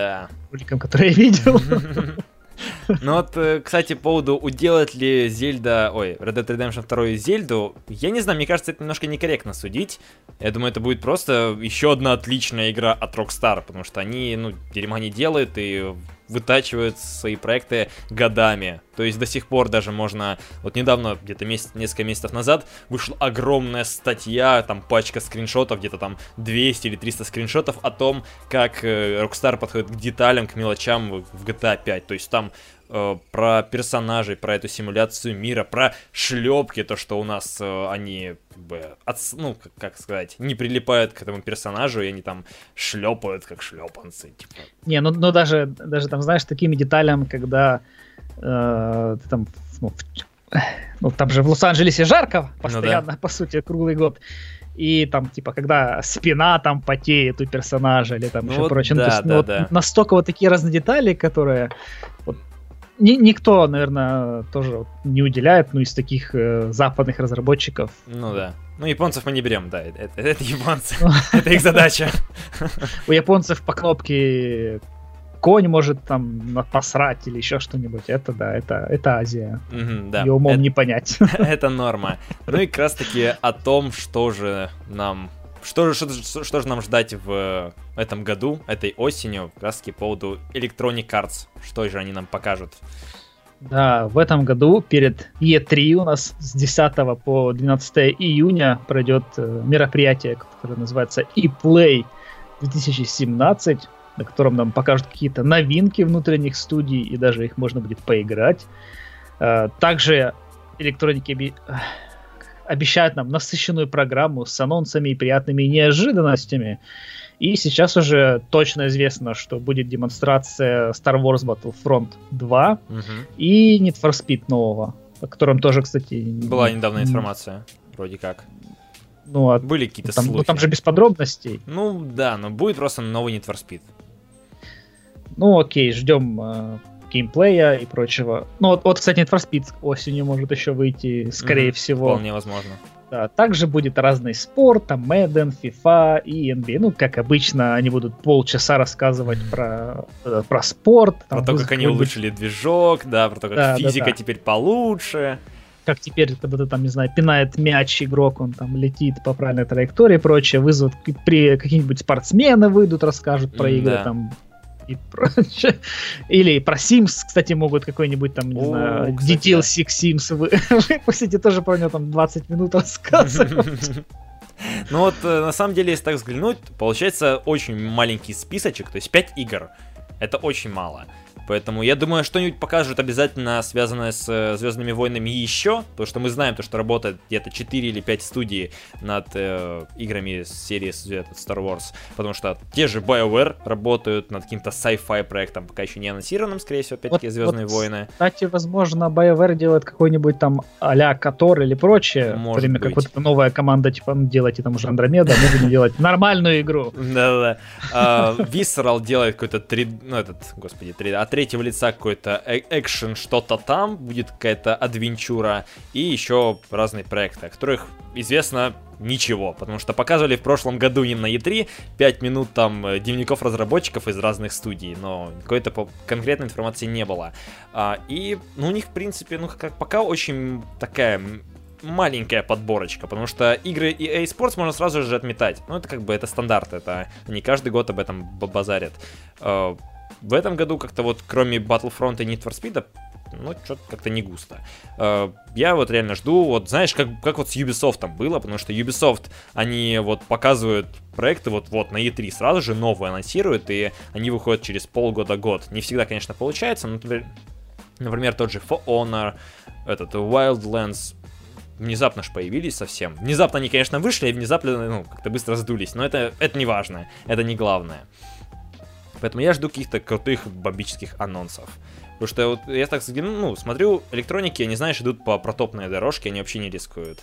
роликам, которые я видел. Ну вот, э, кстати, по поводу, уделает ли Зельда, ой, Red Dead Redemption 2 Зельду, я не знаю, мне кажется, это немножко некорректно судить. Я думаю, это будет просто еще одна отличная игра от Rockstar, потому что они, ну, дерьма не делают и вытачивают свои проекты годами. То есть до сих пор даже можно... Вот недавно, где-то месяц, несколько месяцев назад, вышла огромная статья, там пачка скриншотов, где-то там 200 или 300 скриншотов о том, как э, Rockstar подходит к деталям, к мелочам в GTA 5. То есть там э, про персонажей, про эту симуляцию мира, про шлепки, то, что у нас э, они, как бы, от, ну, как, как сказать, не прилипают к этому персонажу, и они там шлепают, как шлепанцы. Типа. Не, ну, ну даже, даже там, знаешь, такими деталями, когда э, ты там, ну, в, ну, там же в Лос-Анджелесе жарко постоянно, ну, да. по сути, круглый год и там, типа, когда спина там потеет у персонажа или там ну, еще вот прочее. Да, ну, то есть, да, ну, вот да. Настолько вот такие разные детали, которые вот, ни, никто, наверное, тоже не уделяет, ну, из таких э, западных разработчиков. Ну да. Ну, японцев мы не берем, да, это, это, это японцы, это их задача. У японцев по кнопке конь может там посрать или еще что-нибудь. Это да, это, это Азия. Mm-hmm, да. Ее умом это, не понять. Это норма. Ну и как раз таки о том, что же нам что же, что, что же нам ждать в этом году, этой осенью, как раз таки по поводу Electronic Arts? Что же они нам покажут? Да, в этом году перед E3 у нас с 10 по 12 июня пройдет э, мероприятие, которое называется ePlay 2017, на котором нам покажут какие-то новинки внутренних студий, и даже их можно будет поиграть. Э, также электроники обещают нам насыщенную программу с анонсами и приятными неожиданностями. И сейчас уже точно известно, что будет демонстрация Star Wars Battlefront 2 угу. и Need for Speed нового, о котором тоже, кстати... Была недавно информация, вроде как. Ну, а Были какие-то там, слухи. Ну, там же без подробностей. Ну, да, но будет просто новый Need for Speed. Ну, окей, ждем э, геймплея и прочего. Ну вот, вот кстати, Need for Speed осенью может еще выйти, скорее mm-hmm, всего. Вполне возможно. Да, также будет разный спорт, там Madden, FIFA и NBA. Ну, как обычно, они будут полчаса рассказывать про, э, про спорт. Про то, как они улучшили движок, да, про то, как да, физика да, да. теперь получше. Как теперь, когда ты там, не знаю, пинает мяч игрок, он там летит по правильной траектории и прочее, вызовут при какие-нибудь спортсмены выйдут, расскажут про игры, да. там и прочее. Или про Sims, кстати, могут какой-нибудь там, не О, знаю, кстати, Detail Six Sims вы, выпустить, тоже про него там 20 минут рассказывать. Ну вот, э, на самом деле, если так взглянуть, получается очень маленький списочек, то есть 5 игр. Это очень мало. Поэтому я думаю, что-нибудь покажут обязательно связанное с э, Звездными войнами еще. Потому что мы знаем, то, что работает где-то 4 или 5 студий над э, играми серии Star Wars. Потому что те же BioWare работают над каким-то sci-fi проектом, пока еще не анонсированным, скорее всего, опять-таки, вот, Звездные вот, войны. Кстати, возможно, BioWare делает какой-нибудь там а-ля Котор или прочее. Может время как вот новая команда, типа, ну, делайте там уже Андромеда, мы будем делать нормальную игру. Да-да-да. А, Visceral делает какой-то 3... Ну, этот, господи, 3... А третьего лица какой-то э, экшен, что-то там, будет какая-то адвенчура, и еще разные проекты, о которых известно ничего, потому что показывали в прошлом году не на E3 5 минут там э, дневников разработчиков из разных студий, но какой-то конкретной информации не было. А, и ну, у них, в принципе, ну как пока очень такая маленькая подборочка, потому что игры EA Sports можно сразу же отметать. Ну, это как бы это стандарт, это не каждый год об этом базарят. В этом году как-то вот кроме Battlefront и Need for Speed ну, что-то как-то не густо. А, я вот реально жду, вот знаешь, как, как вот с Ubisoft там было, потому что Ubisoft, они вот показывают проекты вот-вот на E3 сразу же новые анонсируют, и они выходят через полгода-год. Не всегда, конечно, получается, но, например, тот же For Honor, этот Wildlands, внезапно ж появились совсем. Внезапно они, конечно, вышли, и внезапно, ну, как-то быстро сдулись, но это, это не важно, это не главное. Поэтому я жду каких-то крутых бомбических анонсов. Потому что вот я так ну, смотрю, электроники, они, знаешь, идут по протопной дорожке, они вообще не рискуют.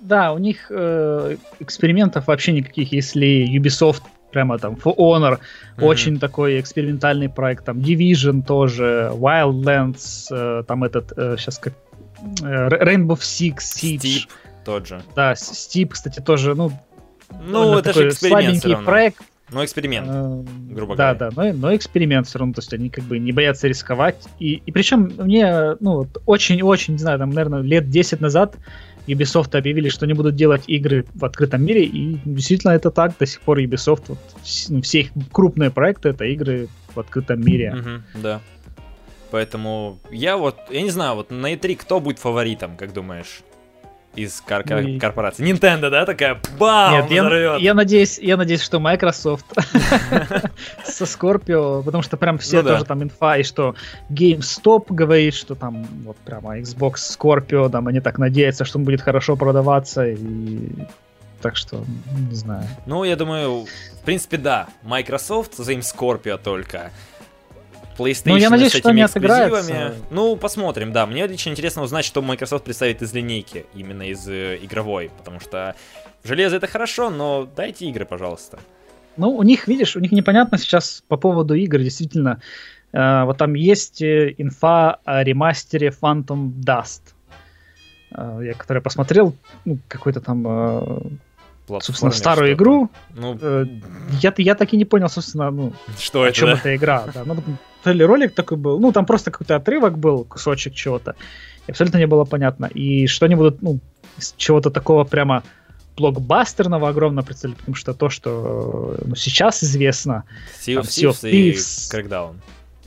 Да, у них э, экспериментов вообще никаких, если Ubisoft прямо там For Honor, mm-hmm. очень такой экспериментальный проект, там Division тоже, Wildlands, э, там этот, э, сейчас как, э, Rainbow Six Siege. Steep тот же. Да, Steep, кстати, тоже, ну, ну это же эксперимент слабенький проект, но эксперимент, э, грубо да, говоря. Да, да, но, но эксперимент все равно, то есть они как бы не боятся рисковать. И, и причем мне, ну, очень-очень, не знаю, там, наверное, лет 10 назад Ubisoft объявили, что они будут делать игры в открытом мире, и действительно это так, до сих пор Ubisoft, вот, ну, все их крупные проекты, это игры в открытом мире. Угу, да. Поэтому я вот, я не знаю, вот на E3 кто будет фаворитом, как думаешь? Из кор- кор- корпорации. Nintendo, да, такая бам, Нет, я, я надеюсь, я надеюсь, что Microsoft со Scorpio, потому что прям все ну, тоже да. там инфа, и что GameStop говорит, что там вот прямо Xbox Scorpio, там они так надеются, что он будет хорошо продаваться, и так что, не знаю. Ну, я думаю, в принципе, да, Microsoft за им Scorpio только. PlayStation ну, я надеюсь, с этими что эксклюзивами. Ну, посмотрим, да. Мне лично интересно узнать, что Microsoft представит из линейки, именно из э, игровой, потому что железо это хорошо, но дайте игры, пожалуйста. Ну, у них, видишь, у них непонятно сейчас по поводу игр, действительно. Э, вот там есть э, инфа о ремастере Phantom Dust. Э, я который посмотрел, ну, какой-то там э, собственно, старую игру. Ну... Э, я, я так и не понял, собственно, ну, что о это, чем да? эта игра. Да. Ну, то ли ролик такой был, ну, там просто какой-то отрывок был, кусочек чего-то. И абсолютно не было понятно. И что они будут, ну, из чего-то такого прямо блокбастерного огромно представили, потому что то, что ну, сейчас известно... Sea of, там, sea of Thieves и Crackdown.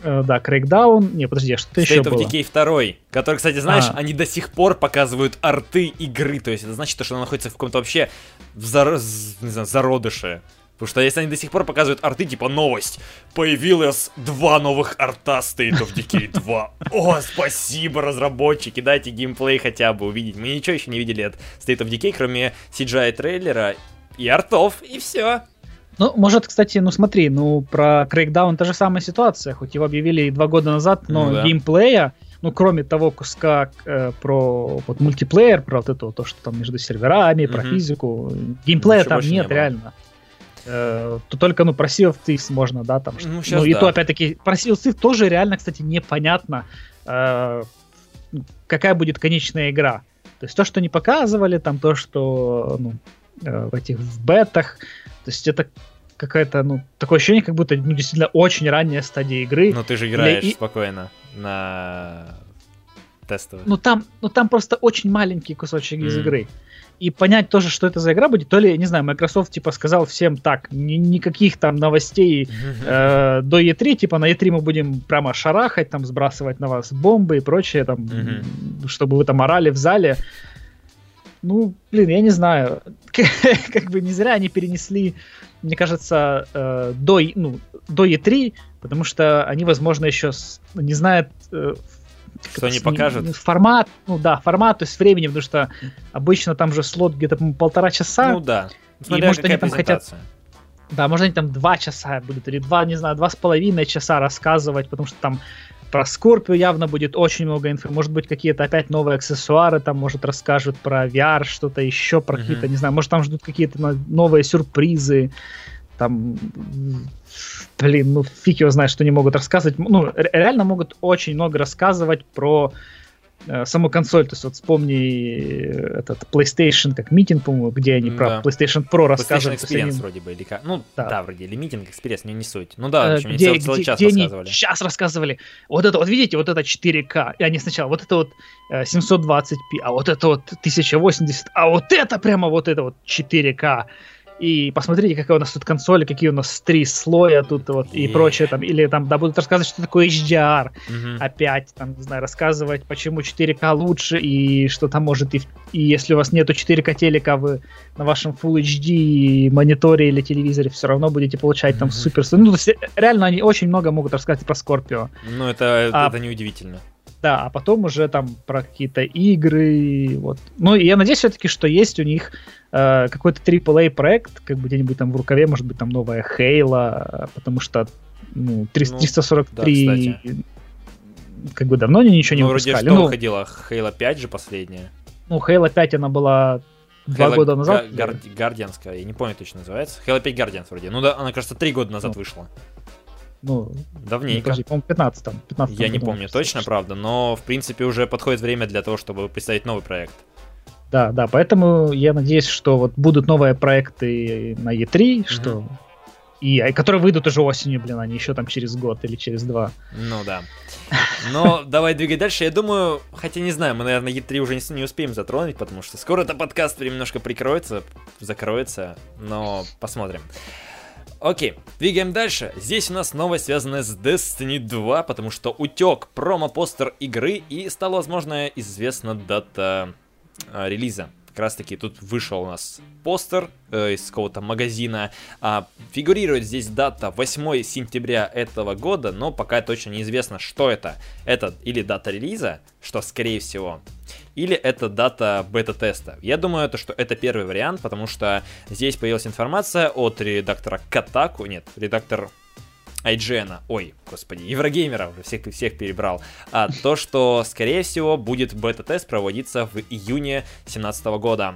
Э, да, Crackdown. Не, подожди, а что-то еще было? of Decay 2, который, кстати, знаешь, а. они до сих пор показывают арты игры, то есть это значит, что она находится в каком-то вообще в зар... не знаю, зародыше. Потому что если они до сих пор показывают арты, типа новость, появилось два новых арта State of Decay 2. О, спасибо, разработчики, дайте геймплей хотя бы увидеть. Мы ничего еще не видели от State of Decay, кроме CGI трейлера и артов, и все. Ну, может, кстати, ну смотри, ну про Crackdown та же самая ситуация, хоть его объявили два года назад, но ну, да. геймплея, ну кроме того куска э, про вот мультиплеер, про вот это то, что там между серверами, mm-hmm. про физику, геймплея Ничего там нет, не реально. Э, то только, ну, про Sea of Thieves можно, да, там. Ну, ну и да. то, опять-таки, про Sea of Thieves тоже реально, кстати, непонятно, э, какая будет конечная игра. То есть то, что не показывали, там то, что, ну, э, в этих в бетах, то есть это какая-то, ну, такое ощущение, как будто ну, действительно очень ранняя стадия игры. Ну, ты же играешь Для... спокойно на тестовых. Ну, там, ну, там просто очень маленький кусочек mm. из игры. И понять тоже, что это за игра будет, то ли, не знаю, Microsoft, типа, сказал всем так, ни- никаких там новостей э, до E3, типа, на E3 мы будем прямо шарахать, там, сбрасывать на вас бомбы и прочее, там, mm-hmm. чтобы вы там орали в зале. Ну, блин, я не знаю. как бы не зря они перенесли, мне кажется, э, до, ну, до E3, потому что они, возможно, еще не знают... Э, что они покажут? Формат, ну да, формат, то есть времени, потому что обычно там же слот где-то полтора часа. Ну да. Смотря и может они там хотят... Да, может они там два часа будут, или два, не знаю, два с половиной часа рассказывать, потому что там про Скорпио явно будет очень много инфы. Может быть, какие-то опять новые аксессуары, там, может, расскажут про VR, что-то еще, про mm-hmm. какие-то, не знаю, может, там ждут какие-то новые сюрпризы. Там, блин, ну, фиг его знает, что не могут рассказывать. Ну, реально могут очень много рассказывать про Э, саму консоль, то есть вот вспомни э, этот PlayStation как митинг, по-моему, где они да. про PlayStation Pro рассказывали. PlayStation Experience вроде бы, или как? Ну, да. да, вроде, или митинг Experience, не, не суть. Ну да, в общем, где, они целый, где, час где рассказывали. Они час рассказывали. Вот это, вот видите, вот это 4К, и они сначала, вот это вот 720p, а вот это вот 1080, а вот это прямо вот это вот 4К и посмотрите, какая у нас тут консоль, какие у нас три слоя тут вот и, и прочее там, или там, да, будут рассказывать, что такое HDR, угу. опять, там, не знаю, рассказывать, почему 4К лучше, и что там может, и, и если у вас нету 4К телека, вы на вашем Full HD мониторе или телевизоре все равно будете получать угу. там супер, ну, то есть, реально они очень много могут рассказать про Scorpio. Ну, это, а, это неудивительно. Да, а потом уже там про какие-то игры, вот. Ну, и я надеюсь все-таки, что есть у них э, какой-то AAA проект, как бы где-нибудь там в рукаве, может быть, там новая Хейла, потому что ну, 300, 343 ну, да, как бы давно ничего не ну, выпускали. вроде что ну, выходила? Хейла 5 же последняя. Ну, Хейла 5 она была два года назад. Гар- Гардианская, я не помню точно называется. Halo 5 Guardians вроде. Ну да, она, кажется, три года назад ну. вышла. Ну, Давненько. Подожди, по-моему, 15 там. 15 Я не помню точно, правда, но в принципе уже подходит время для того, чтобы представить новый проект. Да, да, поэтому я надеюсь, что вот будут новые проекты на E3, mm-hmm. что и которые выйдут уже осенью, блин, они еще там через год или через два. Ну да. Но давай двигай дальше. Я думаю, хотя не знаю, мы, наверное, E3 уже не, не успеем затронуть, потому что скоро это подкаст немножко прикроется, закроется, но посмотрим. Окей, двигаем дальше. Здесь у нас новость, связанная с Destiny 2, потому что утек промо-постер игры и стала, возможно, известна дата э, релиза. Как раз таки тут вышел у нас постер э, из какого-то магазина. А, фигурирует здесь дата 8 сентября этого года, но пока точно неизвестно, что это. Это или дата релиза, что скорее всего, или это дата бета-теста. Я думаю, это, что это первый вариант, потому что здесь появилась информация от редактора Катаку, нет, редактор IGN, ой, господи, Еврогеймера, всех, всех перебрал, а то, что, скорее всего, будет бета-тест проводиться в июне 2017 года.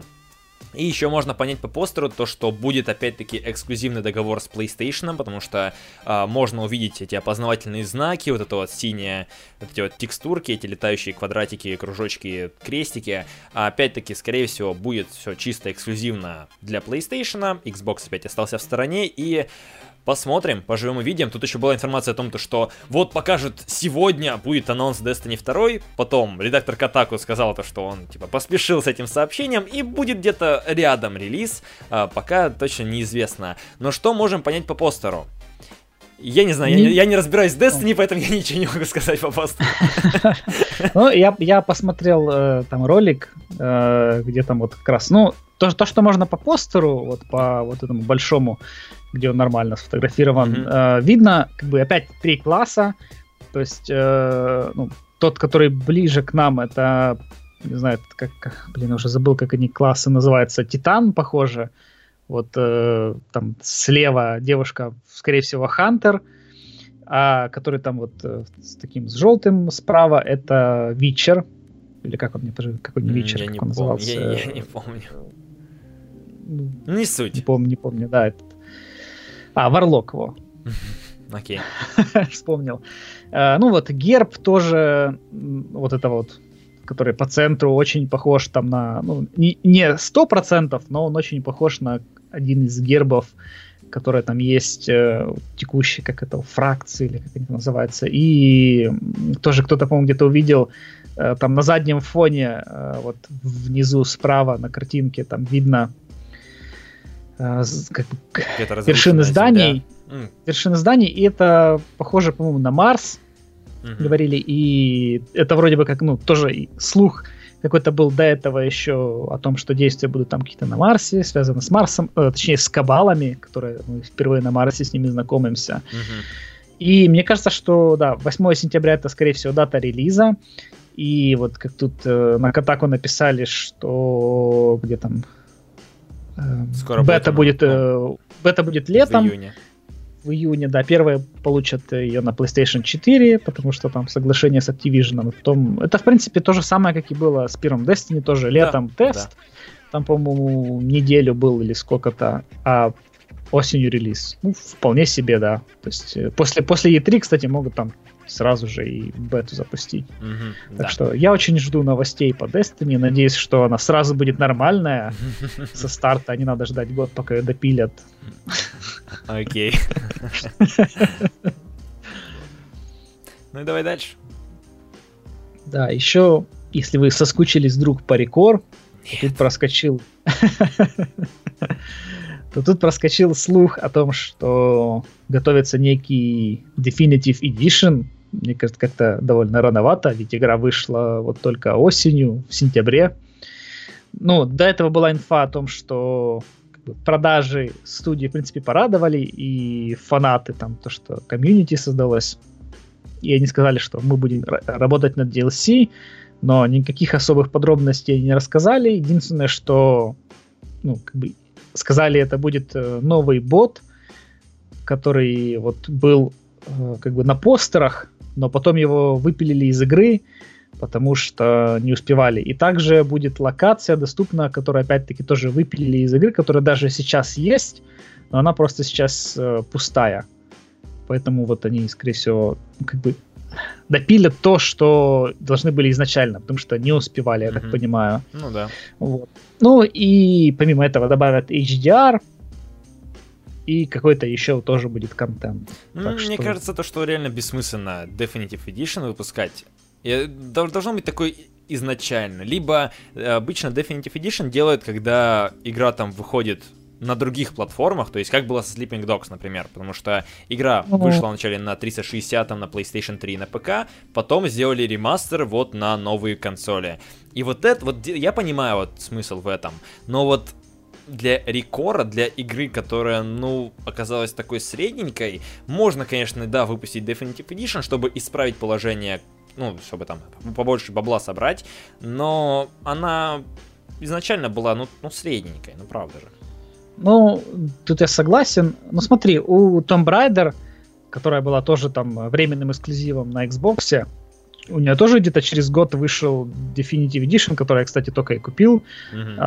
И еще можно понять по постеру то, что будет опять-таки эксклюзивный договор с PlayStation, потому что э, можно увидеть эти опознавательные знаки, вот это вот синие, вот эти вот текстурки, эти летающие квадратики, кружочки, крестики. А опять-таки, скорее всего, будет все чисто эксклюзивно для PlayStation, Xbox опять остался в стороне, и Посмотрим, поживем и видим. Тут еще была информация о том, что вот покажут сегодня будет анонс Destiny 2. Потом редактор Катаку сказал то, что он типа поспешил с этим сообщением и будет где-то рядом релиз. А, пока точно неизвестно. Но что можем понять по постеру? Я не знаю, не... Я, я не разбираюсь в Destiny, поэтому я ничего не могу сказать по постеру. Ну, я, я посмотрел э, там ролик, э, где там вот как раз, ну, то, то, что можно по постеру, вот по вот этому большому, где он нормально сфотографирован. Mm-hmm. Э, видно, как бы опять три класса. То есть э, ну, тот, который ближе к нам, это не знаю, как, как блин, уже забыл, как они классы называются. Титан, похоже. Вот э, там слева девушка, скорее всего, Хантер, а который там вот э, с таким с желтым справа это Вичер. Или как он мне какой не Вичер, я как не он помню, назывался? Я, я не помню. Ну, не суть. Не помню, не помню, да, этот а, Варлок его. Окей. Вспомнил. А, ну вот, герб тоже, вот это вот, который по центру очень похож там на, ну, не сто процентов, но он очень похож на один из гербов, которые там есть э, текущие, как это, фракции, или как это называется. И тоже кто-то, по-моему, где-то увидел, э, там на заднем фоне, э, вот внизу справа на картинке, там видно Э, как, вершины зданий. Mm. Вершины зданий, и это похоже, по-моему, на Марс, mm-hmm. говорили, и это вроде бы как, ну, тоже слух какой-то был до этого еще о том, что действия будут там какие-то на Марсе, связаны с Марсом, э, точнее, с кабалами, которые мы впервые на Марсе с ними знакомимся. Mm-hmm. И мне кажется, что, да, 8 сентября это, скорее всего, дата релиза. И вот как тут э, на Катаку написали, что где там Скоро бета будет, э, бета будет летом. В июне. В июне, да. Первые получат ее на PlayStation 4, потому что там соглашение с Activision. И потом... Это, в принципе, то же самое, как и было с первым Destiny, тоже летом да, тест. Да. Там, по-моему, неделю был или сколько-то. А осенью релиз. Ну, вполне себе, да. То есть э, после, после E3, кстати, могут там сразу же и бету запустить. Мгм, Так да. что я очень жду новостей по Destiny. Надеюсь, что она сразу будет нормальная со старта. Не надо ждать год, пока ее допилят. Окей. Ну и давай дальше. Да, еще, если вы соскучились вдруг по рекор, тут проскочил... то тут проскочил слух о том, что готовится некий Definitive Edition. Мне кажется, как-то довольно рановато, ведь игра вышла вот только осенью, в сентябре. Ну, до этого была инфа о том, что продажи студии, в принципе, порадовали, и фанаты там, то, что комьюнити создалось. И они сказали, что мы будем ра- работать над DLC, но никаких особых подробностей не рассказали. Единственное, что ну, как бы сказали, это будет э, новый бот, который вот был э, как бы на постерах, но потом его выпилили из игры, потому что не успевали. И также будет локация доступна, которую опять-таки тоже выпилили из игры, которая даже сейчас есть, но она просто сейчас э, пустая. Поэтому вот они, скорее всего, как бы допилят то, что должны были изначально, потому что не успевали, я так Мгм. понимаю. Ну да. Вот. Ну и помимо этого добавят HDR и какой-то еще тоже будет контент. Ну, Так Мне что- кажется, то, что реально бессмысленно Definitive Edition выпускать. И дол- должно быть такой изначально. Либо э, обычно Definitive Edition делают, когда игра там выходит на других платформах, то есть как было со Sleeping Dogs, например, потому что игра Ну. вышла вначале на 360, на PlayStation 3 и на ПК, потом сделали ремастер вот на новые консоли. И вот это, вот я понимаю вот смысл в этом, но вот для рекора, для игры, которая, ну, оказалась такой средненькой, можно, конечно, да, выпустить Definitive Edition, чтобы исправить положение, ну, чтобы там побольше бабла собрать, но она изначально была, ну, ну средненькой, ну, правда же. Ну, тут я согласен. Ну смотри, у Tomb Raider, которая была тоже там временным эксклюзивом на Xbox, у нее тоже где-то через год вышел Definitive Edition, который я, кстати, только и купил, Мгм.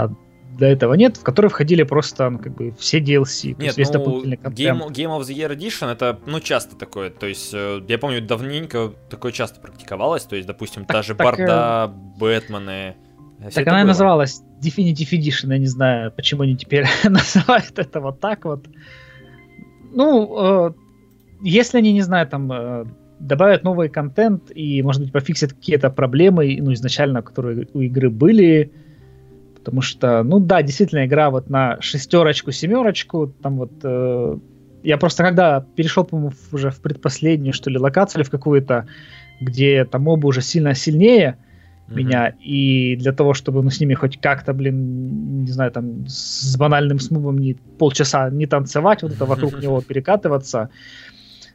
До этого нет, в который входили просто ну, как бы все DLC, Нет, есть весь ну, дополнительный контент. Game, Game of the Year Edition это, ну, часто такое, то есть, э, я помню, давненько такое часто практиковалось, то есть, допустим, Так- даже так, Барда, Бэтмены, э, всё Так она и называлась Definitive Edition, я не знаю, почему они теперь называют это вот так вот. Ну, э, если они, не знаю, там э, добавят новый контент и, может быть, пофиксят какие-то проблемы, ну, изначально, которые у игры были, потому что, ну да, действительно, игра вот на шестерочку, семерочку, там вот э, я просто когда перешел, по-моему, уже в предпоследнюю, что ли, локацию или в какую-то, где там мобы уже сильно сильнее, Мгм. меня, и для того, чтобы ну, с ними хоть как-то, блин, не знаю, там с банальным смубом не полчаса не танцевать, вот это вокруг него перекатываться,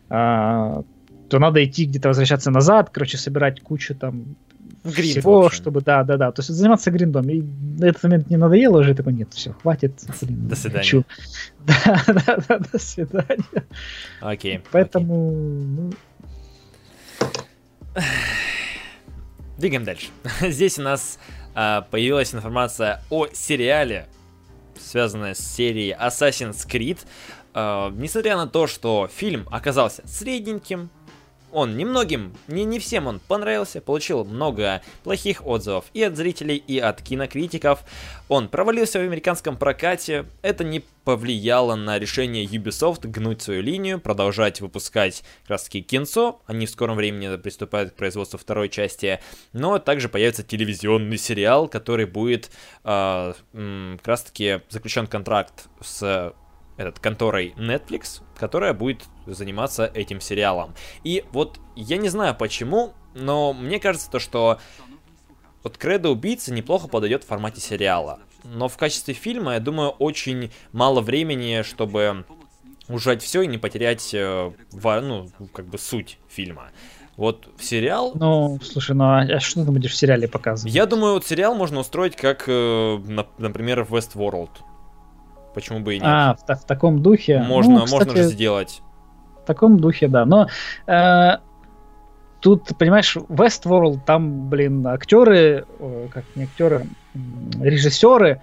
а, то надо идти где-то возвращаться назад, короче, собирать кучу там Гринд, всего, чтобы, да, да, да, то есть заниматься гриндом. И на этот момент не надоело уже, такой, нет, все, хватит. блин, До свидания. хочу». Да, да, да, до свидания. Окей. окей. Поэтому, ну, Двигаем дальше. Здесь у нас а, появилась информация о сериале, связанная с серией Assassin's Creed. А, несмотря на то, что фильм оказался средненьким, он немногим, не, не всем он понравился, получил много плохих отзывов и от зрителей, и от кинокритиков. Он провалился в американском прокате. Это не повлияло на решение Ubisoft гнуть свою линию, продолжать выпускать таки кинцо. Они в скором времени приступают к производству второй части. Но также появится телевизионный сериал, который будет м, как раз таки заключен контракт с этот, конторой Netflix, которая будет заниматься этим сериалом. И вот я не знаю почему, но мне кажется то, что вот Кредо Убийца неплохо подойдет в формате сериала. Но в качестве фильма, я думаю, очень мало времени, чтобы ужать все и не потерять, э, ну, как бы суть фильма. Вот в сериал ну, слушай, ну а что ты будешь в сериале показывать? я думаю, вот сериал можно устроить как, э, на- например, в Westworld. Почему бы и нет? А, в, в таком духе. можно, Ну, можно кстати, же сделать. В таком духе, да. Но э, тут, понимаешь, Westworld, там, блин, актеры, э, как не актеры, режиссеры,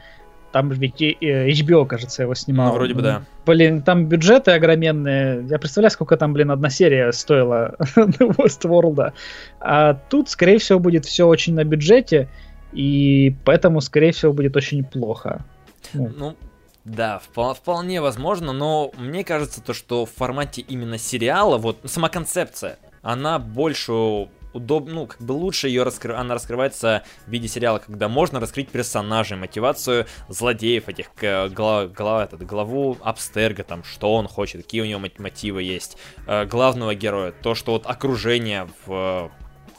Там ведь HBO, кажется, его снимал. Ну, вроде бы да. Блин, там бюджеты огроменные. Я представляю, сколько там, блин, одна серия стоила Westworld. А тут, скорее всего, будет все очень на бюджете, и поэтому, скорее всего, будет очень плохо. Ну да, вполне возможно, но мне кажется то, что в формате именно сериала, вот сама концепция, она больше удобно, ну, как бы лучше ее раскры... она раскрывается в виде сериала, когда можно раскрыть персонажей, мотивацию злодеев этих, глав, глав, этот, главу Абстерга, там, что он хочет, какие у него мотивы есть, э, главного героя, то, что вот окружение в,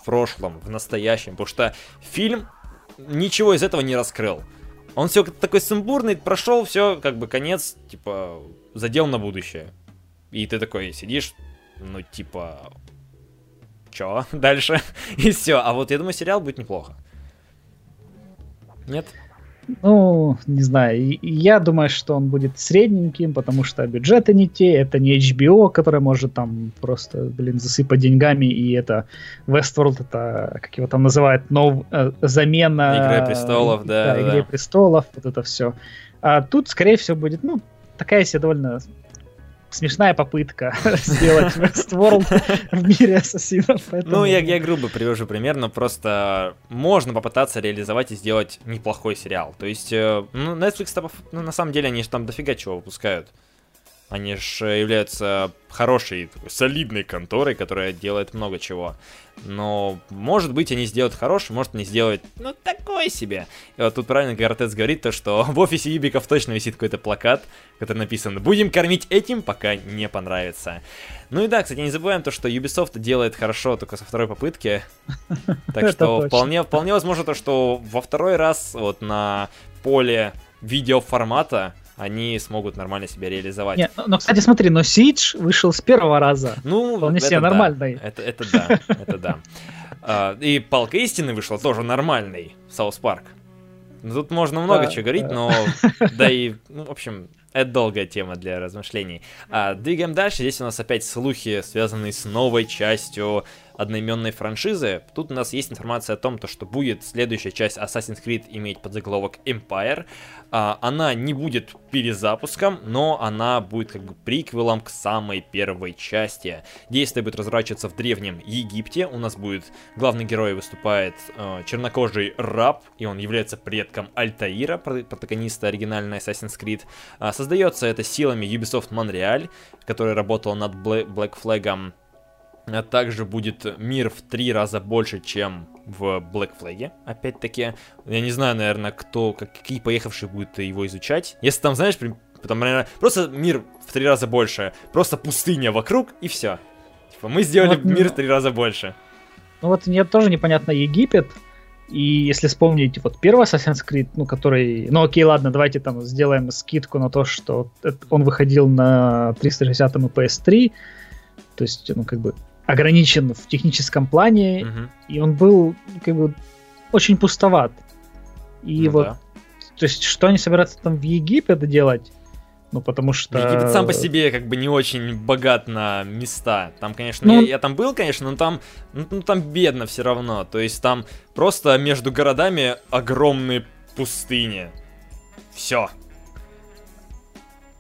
в прошлом, в настоящем, потому что фильм ничего из этого не раскрыл. Он все такой сумбурный, прошел, все, как бы конец, типа, задел на будущее. И ты такой сидишь, ну, типа, чё дальше? И все. А вот я думаю, сериал будет неплохо. Нет? Ну, не знаю. Я думаю, что он будет средненьким, потому что бюджеты не те. Это не HBO, который может там просто, блин, засыпать деньгами. И это Westworld, это, как его там называют, нов, э, замена... Игры престолов, да. Да, Игре престолов, вот это все. А тут, скорее всего, будет, ну, такая себе довольно смешная попытка сделать Westworld в мире ассасинов. Ну, я, я грубо привожу пример, но просто можно попытаться реализовать и сделать неплохой сериал. То есть, э, ну, Netflix, ну, на самом деле, они же там дофига чего выпускают. Они же являются хорошей, солидной конторой, которая делает много чего. Но, может быть, они сделают хороший, может, не сделают, ну, такой себе. И вот тут правильно Гартец говорит то, что в офисе Юбиков точно висит какой-то плакат, который написан «Будем кормить этим, пока не понравится». Ну и да, кстати, не забываем то, что Ubisoft делает хорошо только со второй попытки. Так что вполне, вполне возможно то, что во второй раз вот на поле видеоформата они смогут нормально себя реализовать. Нет, но, но, кстати, смотри, но Siege вышел с первого раза. Ну, Вполне себе да. нормальный. Это, это да, это да. А, и Палка Истины вышла тоже нормальный, South Park. Ну, тут можно много чего говорить, но да и, ну, в общем, это долгая тема для размышлений. А, двигаем дальше. Здесь у нас опять слухи, связанные с новой частью одноименной франшизы. Тут у нас есть информация о том, то, что будет следующая часть Assassin's Creed иметь подзаголовок Empire. А, она не будет перезапуском, но она будет как бы приквелом к самой первой части. Действие будет разворачиваться в Древнем Египте. У нас будет главный герой выступает э, чернокожий раб, и он является предком Альтаира, протагониста оригинальной Assassin's Creed. А, создается это силами Ubisoft Montreal, который работал над Black Flag а также будет мир в три раза больше, чем в Black Flag. Опять-таки, я не знаю, наверное, кто, какие поехавшие будут его изучать. Если там, знаешь, там, наверное, просто мир в три раза больше, просто пустыня вокруг и все. Типа, мы сделали вот, мир в три раза больше. Ну вот мне тоже непонятно Египет, и если вспомнить вот первый Assassin's Creed, ну, который... Ну, окей, ладно, давайте там сделаем скидку на то, что он выходил на 360 и PS3. То есть, ну, как бы ограничен в техническом плане, угу. и он был как бы очень пустоват. И ну, вот, да. то есть, что они собираются там в Египет делать? Ну, потому что... Египет сам по себе как бы не очень богат на места. Там, конечно, ну... я, я там был, конечно, но там, ну, ну, там бедно все равно. То есть там просто между городами огромные пустыни. Все.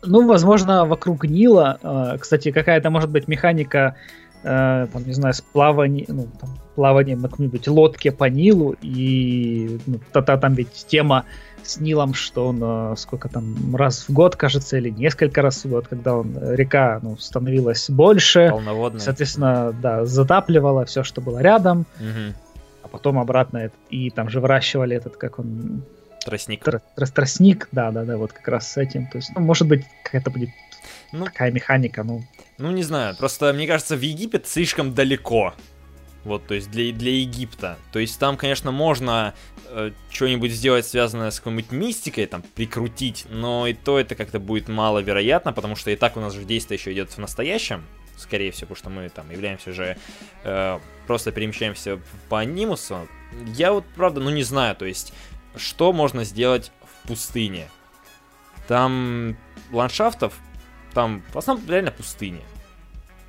Ну, возможно, вокруг Нила, а, кстати, какая-то может быть механика э, там, не знаю, с плаванием, ну, там, плаванием на какой-нибудь лодке по Нилу, и ну, та -та, там ведь тема с Нилом, что он э, сколько там, раз в год, кажется, или несколько раз в год, когда он, река ну, становилась больше, соответственно, да, затапливала все, что было рядом, угу. а потом обратно, и там же выращивали этот, как он... Тростник. Тр, тростник, да, да, да, вот как раз с этим. То есть, ну, может быть, какая-то будет ну, такая механика, ну. Ну, не знаю, просто мне кажется, в Египет слишком далеко. Вот, то есть для, для Египта. То есть там, конечно, можно э, что-нибудь сделать, связанное с какой-нибудь мистикой, там, прикрутить, но и то это как-то будет маловероятно, потому что и так у нас же действие еще идет в настоящем, скорее всего, потому что мы там являемся же, э, просто перемещаемся по анимусу. Я вот, правда, ну не знаю, то есть, что можно сделать в пустыне? Там ландшафтов там в основном реально пустыня.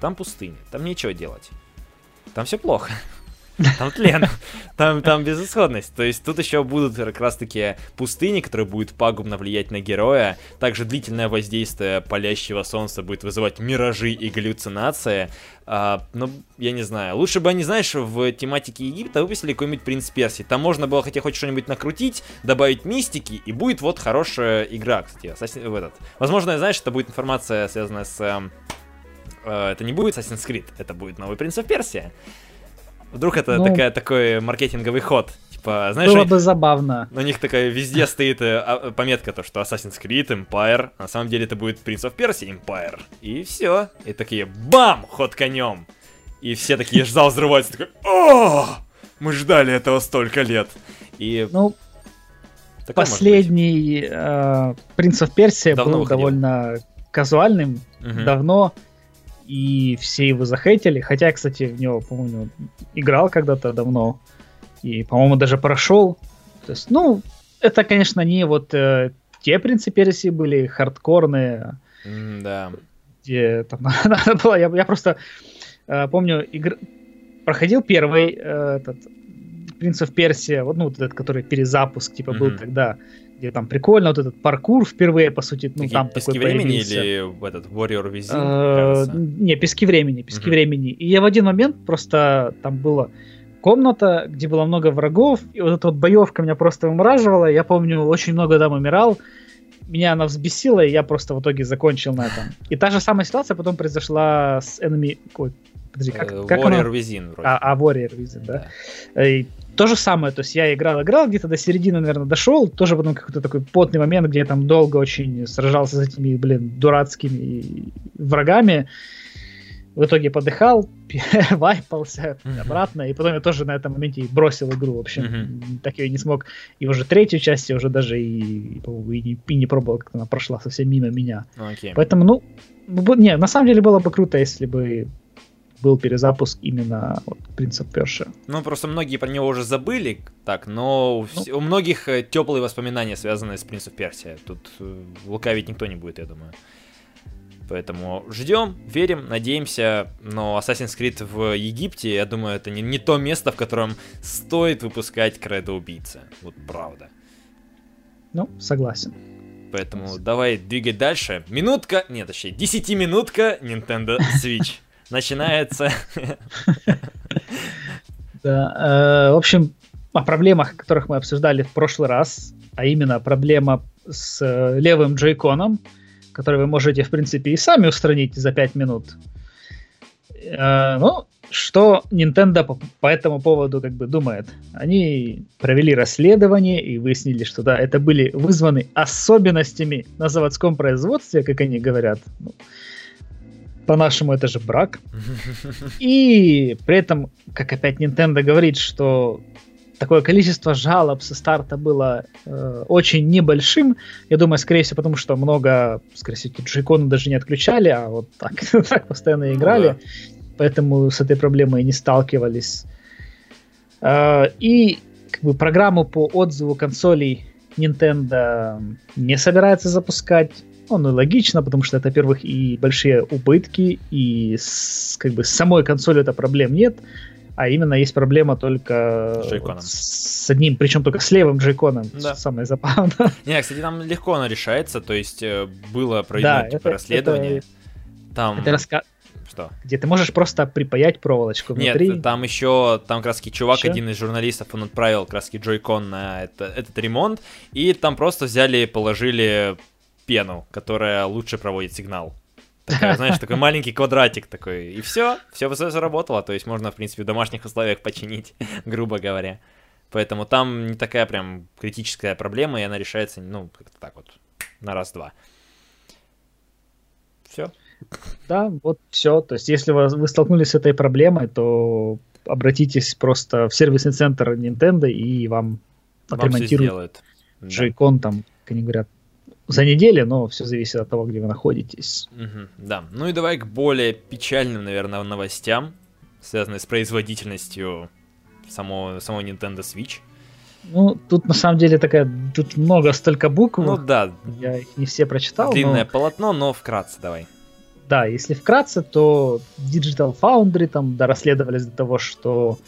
Там пустыня, там нечего делать. Там все плохо. Там тлен. Там, там безысходность. То есть тут еще будут как раз-таки пустыни, которые будут пагубно влиять на героя. Также длительное воздействие палящего солнца будет вызывать миражи и галлюцинации. А, ну, я не знаю. Лучше бы они, знаешь, в тематике Египта выпустили какой-нибудь принц Персии. Там можно было хотя хоть что-нибудь накрутить, добавить мистики, и будет вот хорошая игра, кстати, в этот. Возможно, знаешь, это будет информация, связанная с... Э, э, это не будет Assassin's Creed, это будет новый принц Персия. Вдруг это ну, такая, такой маркетинговый ход. Типа, знаешь, было бы забавно. У них такая везде стоит э, а, пометка, то, что Assassin's Creed, Empire. На самом деле это будет Prince of Persia Empire. И все. И такие, бам, ход конем. И все такие, зал взрывается, такой, о, мы ждали этого столько лет. И... Ну, Такой последний э, Prince of давно был выходил. довольно казуальным, угу. давно и все его захейтили. Хотя, кстати, в него, по-моему, играл когда-то давно. И, по-моему, даже прошел. То есть, ну, это, конечно, не вот э, те принципы Персии были хардкорные. Mm, да. Где там надо было. Я, я просто э, помню, игр... проходил первый э, этот Принц of Персия, вот, ну, вот этот, который перезапуск, типа, mm-hmm. был тогда где там прикольно вот этот паркур впервые, по сути, ну, Такие там пески такой времени появился. или этот Warrior Within, э, Не, пески времени, пески времени. И я в один момент просто, там была комната, где было много врагов, и вот эта вот боевка меня просто вымораживала, я помню, очень много там умирал, меня она взбесила, и я просто в итоге закончил на этом. И та же самая ситуация потом произошла с Enemy... Ой, подожди, как, э, как Warrior Within вроде. А, а Warrior Within, да. да. И то же самое, то есть я играл, играл, где-то до середины, наверное, дошел, тоже потом какой-то такой потный момент, где я там долго очень сражался с этими, блин, дурацкими врагами. В итоге подыхал, вайпался обратно, и потом я тоже на этом моменте бросил игру, в общем, mm-hmm. так я и не смог. И уже третью часть я уже даже и, и, не, и не пробовал, как она прошла совсем мимо меня. Okay. Поэтому, ну, не, на самом деле было бы круто, если бы был перезапуск именно вот, Принца Перша. Ну, просто многие про него уже забыли, так, но ну, у многих э, теплые воспоминания, связанные с Принцем Персия. Тут э, лукавить никто не будет, я думаю. Поэтому ждем, верим, надеемся. Но Assassin's Creed в Египте, я думаю, это не, не то место, в котором стоит выпускать Кредо Убийца. Вот правда. Ну, согласен. Поэтому давай двигать дальше. Минутка, нет, точнее, десятиминутка Nintendo Switch начинается. Да, э, в общем, о проблемах, которых мы обсуждали в прошлый раз, а именно проблема с э, левым джейконом, который вы можете, в принципе, и сами устранить за 5 минут. Э, ну, что Nintendo по, этому поводу как бы думает? Они провели расследование и выяснили, что да, это были вызваны особенностями на заводском производстве, как они говорят. Ну, по-нашему это же брак. И при этом, как опять Nintendo говорит, что такое количество жалоб со старта было э, очень небольшим. Я думаю, скорее всего, потому что много, скорее всего, джойконы даже не отключали, а вот так, так постоянно играли. Ну, да. Поэтому с этой проблемой не сталкивались. Э, и как бы программу по отзыву консолей Nintendo не собирается запускать. Ну, логично, потому что это, во-первых, и большие убытки, и с, как бы с самой консолью это проблем нет, а именно есть проблема только с, с одним, причем только с левым джейконом, да. самое забавное. Не, кстати, там легко оно решается, то есть э, было проведено да, типа, это, расследование. Это, там... это раска... Что? Где ты можешь просто припаять проволочку внутри. Нет, там еще, там раз чувак, еще? один из журналистов, он отправил раз джойкон на это, этот ремонт, и там просто взяли, положили пену, которая лучше проводит сигнал. Такая, знаешь, такой маленький квадратик такой. И все, все заработало. То есть можно, в принципе, в домашних условиях починить, грубо говоря. Поэтому там не такая прям критическая проблема, и она решается, ну, как-то так вот, на раз-два. Все. Да, вот все. То есть, если вы, вы столкнулись с этой проблемой, то обратитесь просто в сервисный центр Nintendo, и вам, отремонтируют Joy-Con, да. там, как они говорят, за неделю, но все зависит от того, где вы находитесь. Угу, да. Ну и давай к более печальным, наверное, новостям, связанным с производительностью самого, самого Nintendo Switch. Ну, тут на самом деле такая, тут много столько букв. Ну да. Я их не все прочитал. Длинное но... полотно, но вкратце давай. Да, если вкратце, то Digital Foundry там да, расследовались до того, что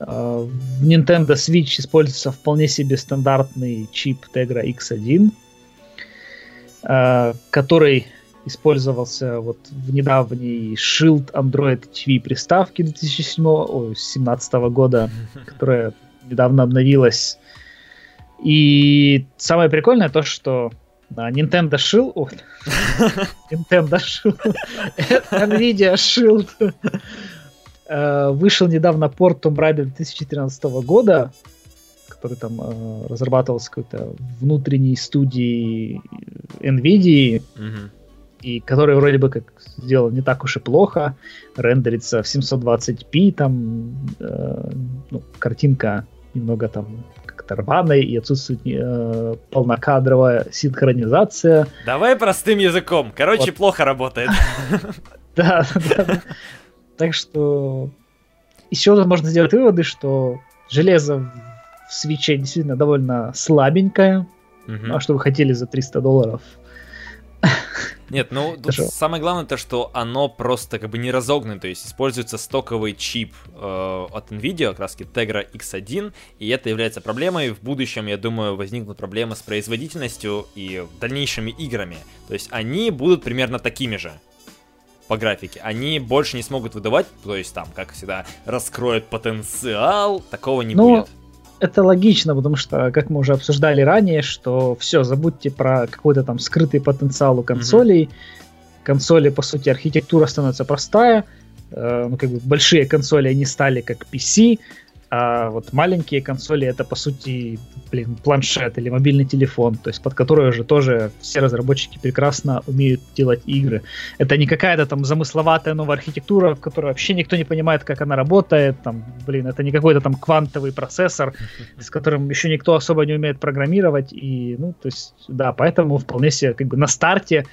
В Nintendo Switch используется вполне себе стандартный чип Tegra X1, который использовался вот в недавней Shield Android TV приставки 2017 года, которая недавно обновилась. И самое прикольное то, что Nintendo Shield... О, Nintendo Shield. Nvidia Shield. Э, вышел недавно порт Tomb Raider 2013 года, который там э, разрабатывался какой-то внутренней студии Nvidia. Mm-hmm и который вроде бы как сделан не так уж и плохо, рендерится в 720p, там э, ну, картинка немного там как-то рваной и отсутствует э, полнокадровая синхронизация. Давай простым языком, короче, вот. плохо работает. Да, да. Так что еще можно сделать выводы, что железо в свече действительно довольно слабенькое. А что вы хотели за 300 долларов? Нет, ну тут самое главное то, что оно просто как бы не разогнано, то есть используется стоковый чип э, от Nvidia, как раз Tegra X1, и это является проблемой. В будущем, я думаю, возникнут проблемы с производительностью и дальнейшими играми. То есть они будут примерно такими же по графике. Они больше не смогут выдавать, то есть там, как всегда, раскроют потенциал, такого не ну, будет это логично, потому что, как мы уже обсуждали ранее, что все, забудьте про какой-то там скрытый потенциал у консолей. Mm-hmm. Консоли, по сути, архитектура становится простая. Э, ну, как бы большие консоли, они стали как PC, а вот маленькие консоли это по сути, блин, планшет или мобильный телефон, то есть под который уже тоже все разработчики прекрасно умеют делать игры. Это не какая-то там замысловатая новая архитектура, в которой вообще никто не понимает, как она работает, там, блин, это не какой-то там квантовый процессор, с которым еще никто особо не умеет программировать, и, ну, то есть, да, поэтому вполне себе как бы на старте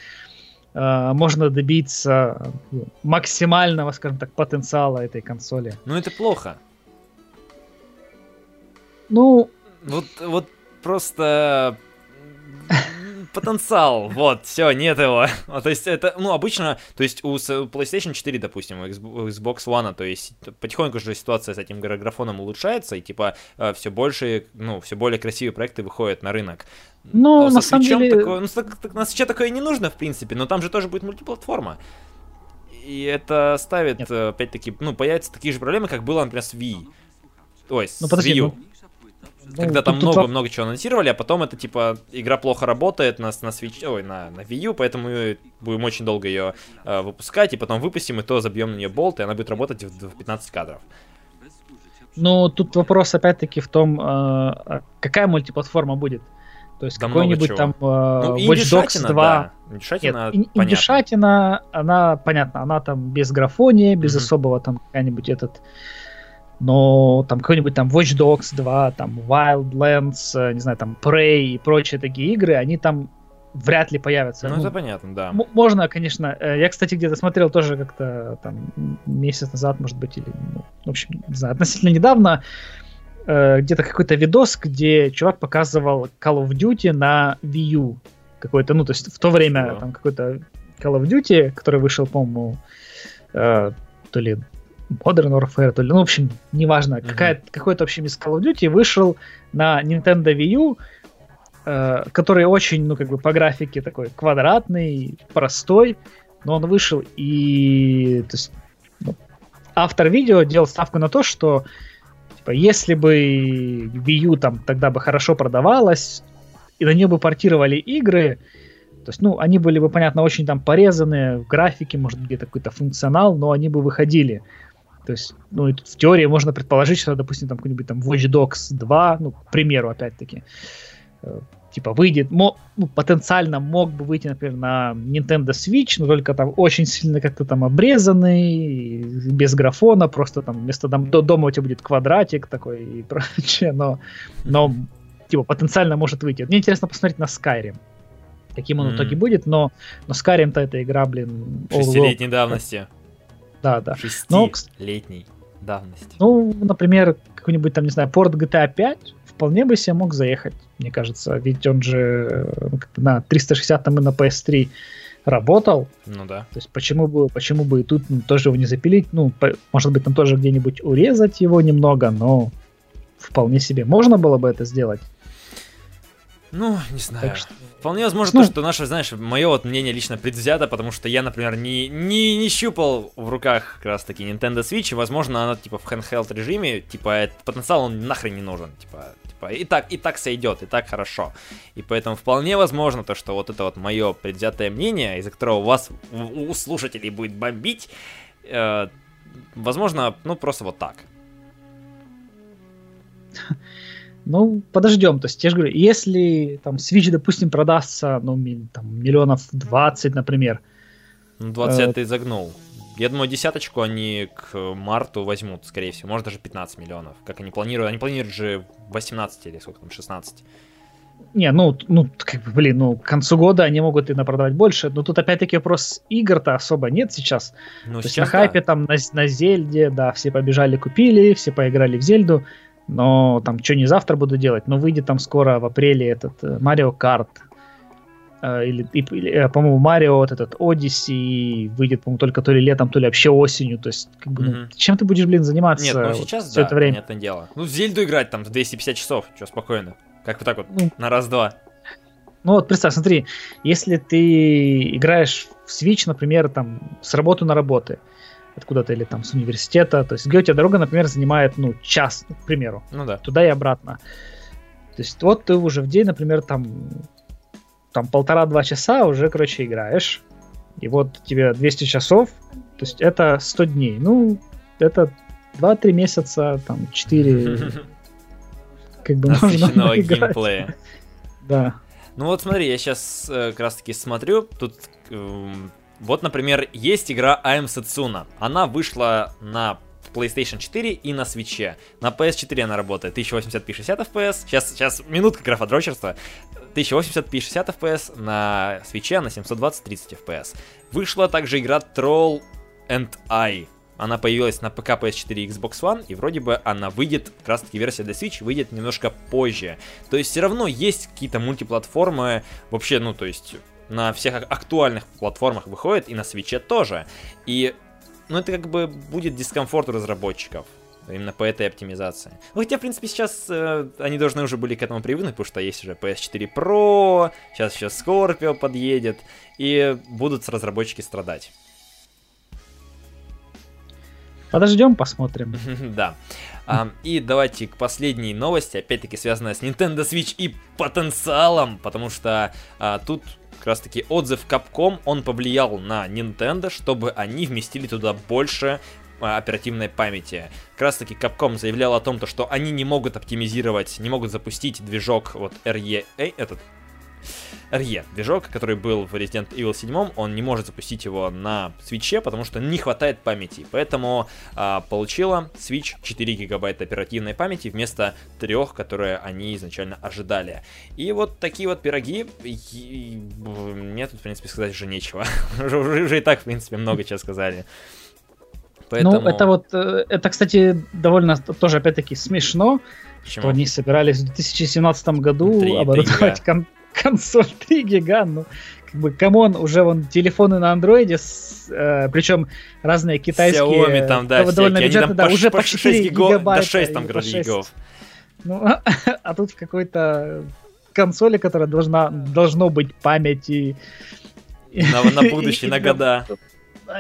э, можно добиться максимального, скажем так, потенциала этой консоли. Ну это плохо. Ну... Вот, вот просто потенциал, вот, все, нет его. то есть это, ну, обычно, то есть у PlayStation 4, допустим, у Xbox One, то есть потихоньку же ситуация с этим графоном улучшается, и типа э, все больше, ну, все более красивые проекты выходят на рынок. Ну, а на самом деле... Такое, ну, на свече такое не нужно, в принципе, но там же тоже будет мультиплатформа. И это ставит. Э, опять-таки, ну, появятся такие же проблемы, как было, например, с Wii. Ой, с ну, подожди, Wii U. Ну, ну, когда там много-много чего анонсировали, а потом это типа игра плохо работает на, на Switch, ой, на, на Wii U, поэтому мы будем очень долго ее э, выпускать, и потом выпустим, и то забьем на нее болт, и она будет работать в, в 15 кадров. Ну, тут вопрос опять-таки в том, э, какая мультиплатформа будет. То есть да какой-нибудь там э, ну, Watch Dogs 2. Да. Индюшатина, Нет, индюшатина, она, понятно, она там без графония, без mm-hmm. особого там какая-нибудь этот но там какой-нибудь там Watch Dogs 2, там Wildlands, э, не знаю, там Prey и прочие такие игры, они там вряд ли появятся. Ну, ну это понятно, да. Можно, конечно. Э, я, кстати, где-то смотрел тоже как-то там месяц назад, может быть, или, ну, в общем, не знаю, относительно недавно, э, где-то какой-то видос, где чувак показывал Call of Duty на Wii U. Какой-то, ну, то есть в то время Что? там какой-то Call of Duty, который вышел, по-моему, э, то ли Modern Warfare, то ли, ну, в общем, неважно, mm-hmm. какая, какой-то, в общем, из Call of Duty вышел на Nintendo Wii U, э, который очень, ну, как бы по графике такой квадратный, простой, но он вышел и, то есть, ну, автор видео делал ставку на то, что, типа, если бы Wii U там тогда бы хорошо продавалась, и на нее бы портировали игры, то есть, ну, они были бы, понятно, очень там порезаны в графике, может, где-то какой-то функционал, но они бы выходили. То есть, ну, в теории можно предположить, что, допустим, там какой-нибудь там Watch Dogs 2, ну, к примеру, опять-таки, э, типа выйдет, мо, ну, потенциально мог бы выйти, например, на Nintendo Switch, но только там очень сильно как-то там обрезанный, без графона, просто там вместо дом, до дома у тебя будет квадратик такой и прочее, но, но типа потенциально может выйти. Мне интересно посмотреть на Skyrim, каким он mm. в итоге будет, но, но Skyrim-то эта игра, блин... Шестилетней давности. Да, да. Шестилетней давности. Ну, например, какой-нибудь там, не знаю, порт GTA 5 вполне бы себе мог заехать, мне кажется. Ведь он же ну, на 360 там и на PS3 работал. Ну да. То есть почему бы, почему бы и тут тоже его не запилить? Ну, по, может быть, там тоже где-нибудь урезать его немного, но вполне себе можно было бы это сделать. Ну, не знаю. Так что... Вполне возможно, ну, то, что наше, знаешь, мое вот мнение лично предвзято, потому что я, например, не, не, не щупал в руках как раз таки Nintendo Switch, и, возможно, она типа в handheld режиме, типа, этот потенциал он нахрен не нужен, типа, типа, и так, и так сойдет, и так хорошо. И поэтому вполне возможно то, что вот это вот мое предвзятое мнение, из-за которого у вас, у, у слушателей будет бомбить, э, возможно, ну, просто вот так. Ну, подождем. То есть, я же говорю, если там Switch, допустим, продастся, ну, там, миллионов 20, например. Ну, 20 э, ты загнул. Я думаю, десяточку они к марту возьмут, скорее всего. Может, даже 15 миллионов. Как они планируют. Они планируют же 18 или сколько там, 16. Не, ну, ну, как бы, блин, ну, к концу года они могут и напродавать больше, но тут опять-таки вопрос игр-то особо нет сейчас. Ну, То сейчас есть на хайпе да. там на, на Зельде, да, все побежали, купили, все поиграли в Зельду, но там что не завтра буду делать, но выйдет там скоро в апреле этот Марио Карт. Или, или э, по-моему, Марио вот этот Odyssey выйдет, по-моему, только то ли летом, то ли вообще осенью. То есть, как бы, mm-hmm. ну, чем ты будешь, блин, заниматься Нет, ну сейчас, вот, все да, это время? Нет, дело. Ну, в Зельду играть там 250 часов, что, спокойно. Как вот так вот, ну, на раз-два. Ну вот, представь, смотри, если ты играешь в Switch, например, там, с работы на работы, откуда-то или там с университета. То есть тебя дорога, например, занимает, ну, час, к примеру. Ну да. Туда и обратно. То есть вот ты уже в день, например, там, там полтора-два часа уже, короче, играешь. И вот тебе 200 часов, то есть это 100 дней. Ну, это 2-3 месяца, там, 4... Как бы можно геймплея. Да. Ну вот смотри, я сейчас э, как раз таки смотрю, тут э, вот, например, есть игра I'm Setsuna. Она вышла на PlayStation 4 и на Switch. На PS4 она работает 1080p 60 FPS. Сейчас, сейчас минутка графодрочерства. 1080p 60 FPS, на Switch на 720 30 FPS. Вышла также игра Troll and I. Она появилась на ПК, PS4 и Xbox One, и вроде бы она выйдет, как раз таки версия для Switch выйдет немножко позже. То есть все равно есть какие-то мультиплатформы, вообще, ну, то есть на всех актуальных платформах выходит, и на свече тоже. И, ну, это как бы будет дискомфорт у разработчиков. Именно по этой оптимизации. Ну, хотя, в принципе, сейчас э, они должны уже были к этому привыкнуть, потому что есть уже PS4 Pro, сейчас еще Scorpio подъедет, и будут разработчики страдать. Подождем, посмотрим. да. А, и давайте к последней новости, опять-таки связанная с Nintendo Switch и потенциалом, потому что а, тут как раз таки отзыв Capcom, он повлиял на Nintendo, чтобы они вместили туда больше а, оперативной памяти. Как раз таки Capcom заявлял о том, то, что они не могут оптимизировать, не могут запустить движок вот RE, этот RE, движок, который был в Resident Evil 7, он не может запустить его на Switch, потому что не хватает памяти. Поэтому а, получила Switch 4 гигабайта оперативной памяти вместо 3, которые они изначально ожидали. И вот такие вот пироги, и, мне тут, в принципе, сказать уже нечего. уже, и так, в принципе, много чего сказали. Поэтому... Ну, это вот, э, это, кстати, довольно тоже, опять-таки, смешно, Почему? что они собирались в 2017 году оборудовать кон- консоль 3 гига, ну, как бы, come on, уже вон телефоны на андроиде, э, причем разные китайские, Xiaomi там, да, довольно всякие, бюджетные, да, по, уже по 4 гиго, гигабайта. До 6 там, короче, гигов. Ну, а тут в какой-то консоли, которая должна, должно быть память и... На, на будущее, на года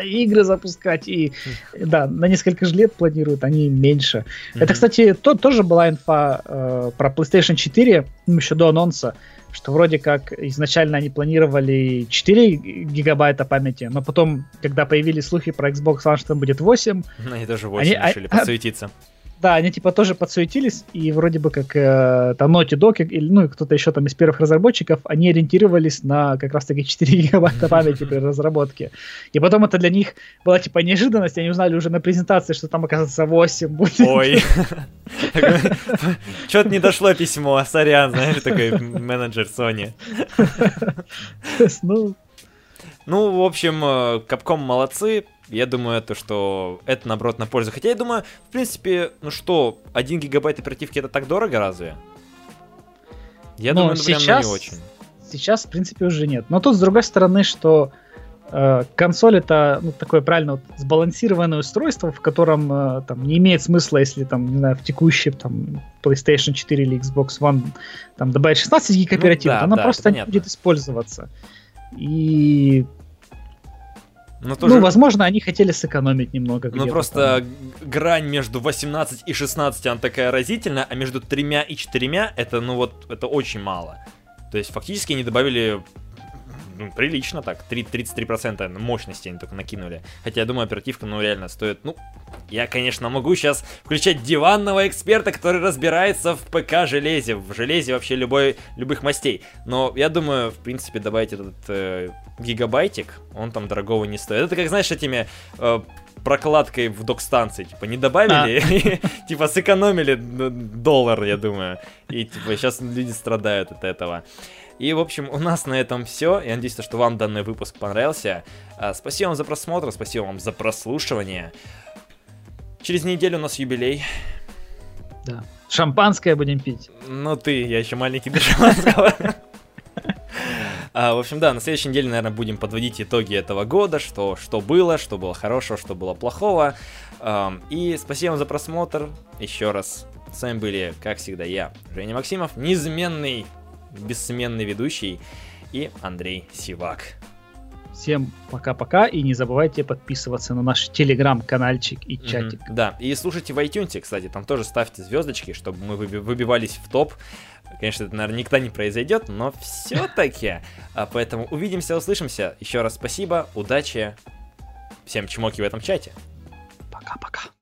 игры запускать, и да, на несколько же лет планируют, они меньше. Mm-hmm. Это, кстати, то, тоже была инфа э, про PlayStation 4, ну, еще до анонса, что вроде как изначально они планировали 4 гигабайта памяти, но потом, когда появились слухи про Xbox One, что там будет 8... Ну, они даже 8 они, решили а, подсуетиться. Да, они типа тоже подсуетились, и вроде бы как э, там Naughty Dog или ну кто-то еще там из первых разработчиков, они ориентировались на как раз таки 4 гигабайта памяти при разработке. И потом это для них была типа неожиданность, они узнали уже на презентации, что там оказывается 8 будет. Ой. Что-то не дошло письмо, сорян, знаешь, такой менеджер Sony. Ну, ну, в общем, Capcom молодцы, я думаю, то, что это, наоборот, на пользу. Хотя я думаю, в принципе, ну что, 1 гигабайт оперативки это так дорого разве? Я Но думаю, ну, сейчас, прям не очень. Сейчас, в принципе, уже нет. Но тут, с другой стороны, что Э, консоль это ну, такое правильно вот, сбалансированное устройство, в котором э, там не имеет смысла, если там, не знаю, в текущем там PlayStation 4 или Xbox One там добавить 16 гиг оперативно, ну, да, она да, просто не будет использоваться. И но ну, тоже... Ну, возможно, они хотели сэкономить немного. Ну, просто там. грань между 18 и 16, она такая разительная, а между 3 и 4 это, ну вот, это очень мало. То есть, фактически они добавили ну, прилично так, 3, 33% мощности они только накинули. Хотя я думаю, оперативка, ну, реально стоит, ну, я, конечно, могу сейчас включать диванного эксперта, который разбирается в ПК-железе, в железе вообще любой, любых мастей. Но я думаю, в принципе, добавить этот э, гигабайтик, он там дорогого не стоит. Это как, знаешь, этими... Э, прокладкой в док-станции, типа, не добавили, а. типа, сэкономили доллар, я думаю. И, типа, сейчас люди страдают от этого. И, в общем, у нас на этом все. Я надеюсь, что вам данный выпуск понравился. А, спасибо вам за просмотр, спасибо вам за прослушивание. Через неделю у нас юбилей. Да. Шампанское будем пить. Ну ты, я еще маленький до шампанского. А, в общем, да, на следующей неделе, наверное, будем подводить итоги этого года, что, что было, что было хорошего, что было плохого. И спасибо вам за просмотр. Еще раз, с вами были, как всегда, я, Женя Максимов, неизменный бессменный ведущий, и Андрей Сивак. Всем пока-пока и не забывайте подписываться на наш телеграм-канальчик и чатик. Mm-hmm, да, и слушайте в iTunes, кстати, там тоже ставьте звездочки, чтобы мы выбивались в топ. Конечно, это, наверное, никогда не произойдет, но все-таки. А поэтому увидимся, услышимся. Еще раз спасибо, удачи, всем чмоки в этом чате. Пока-пока.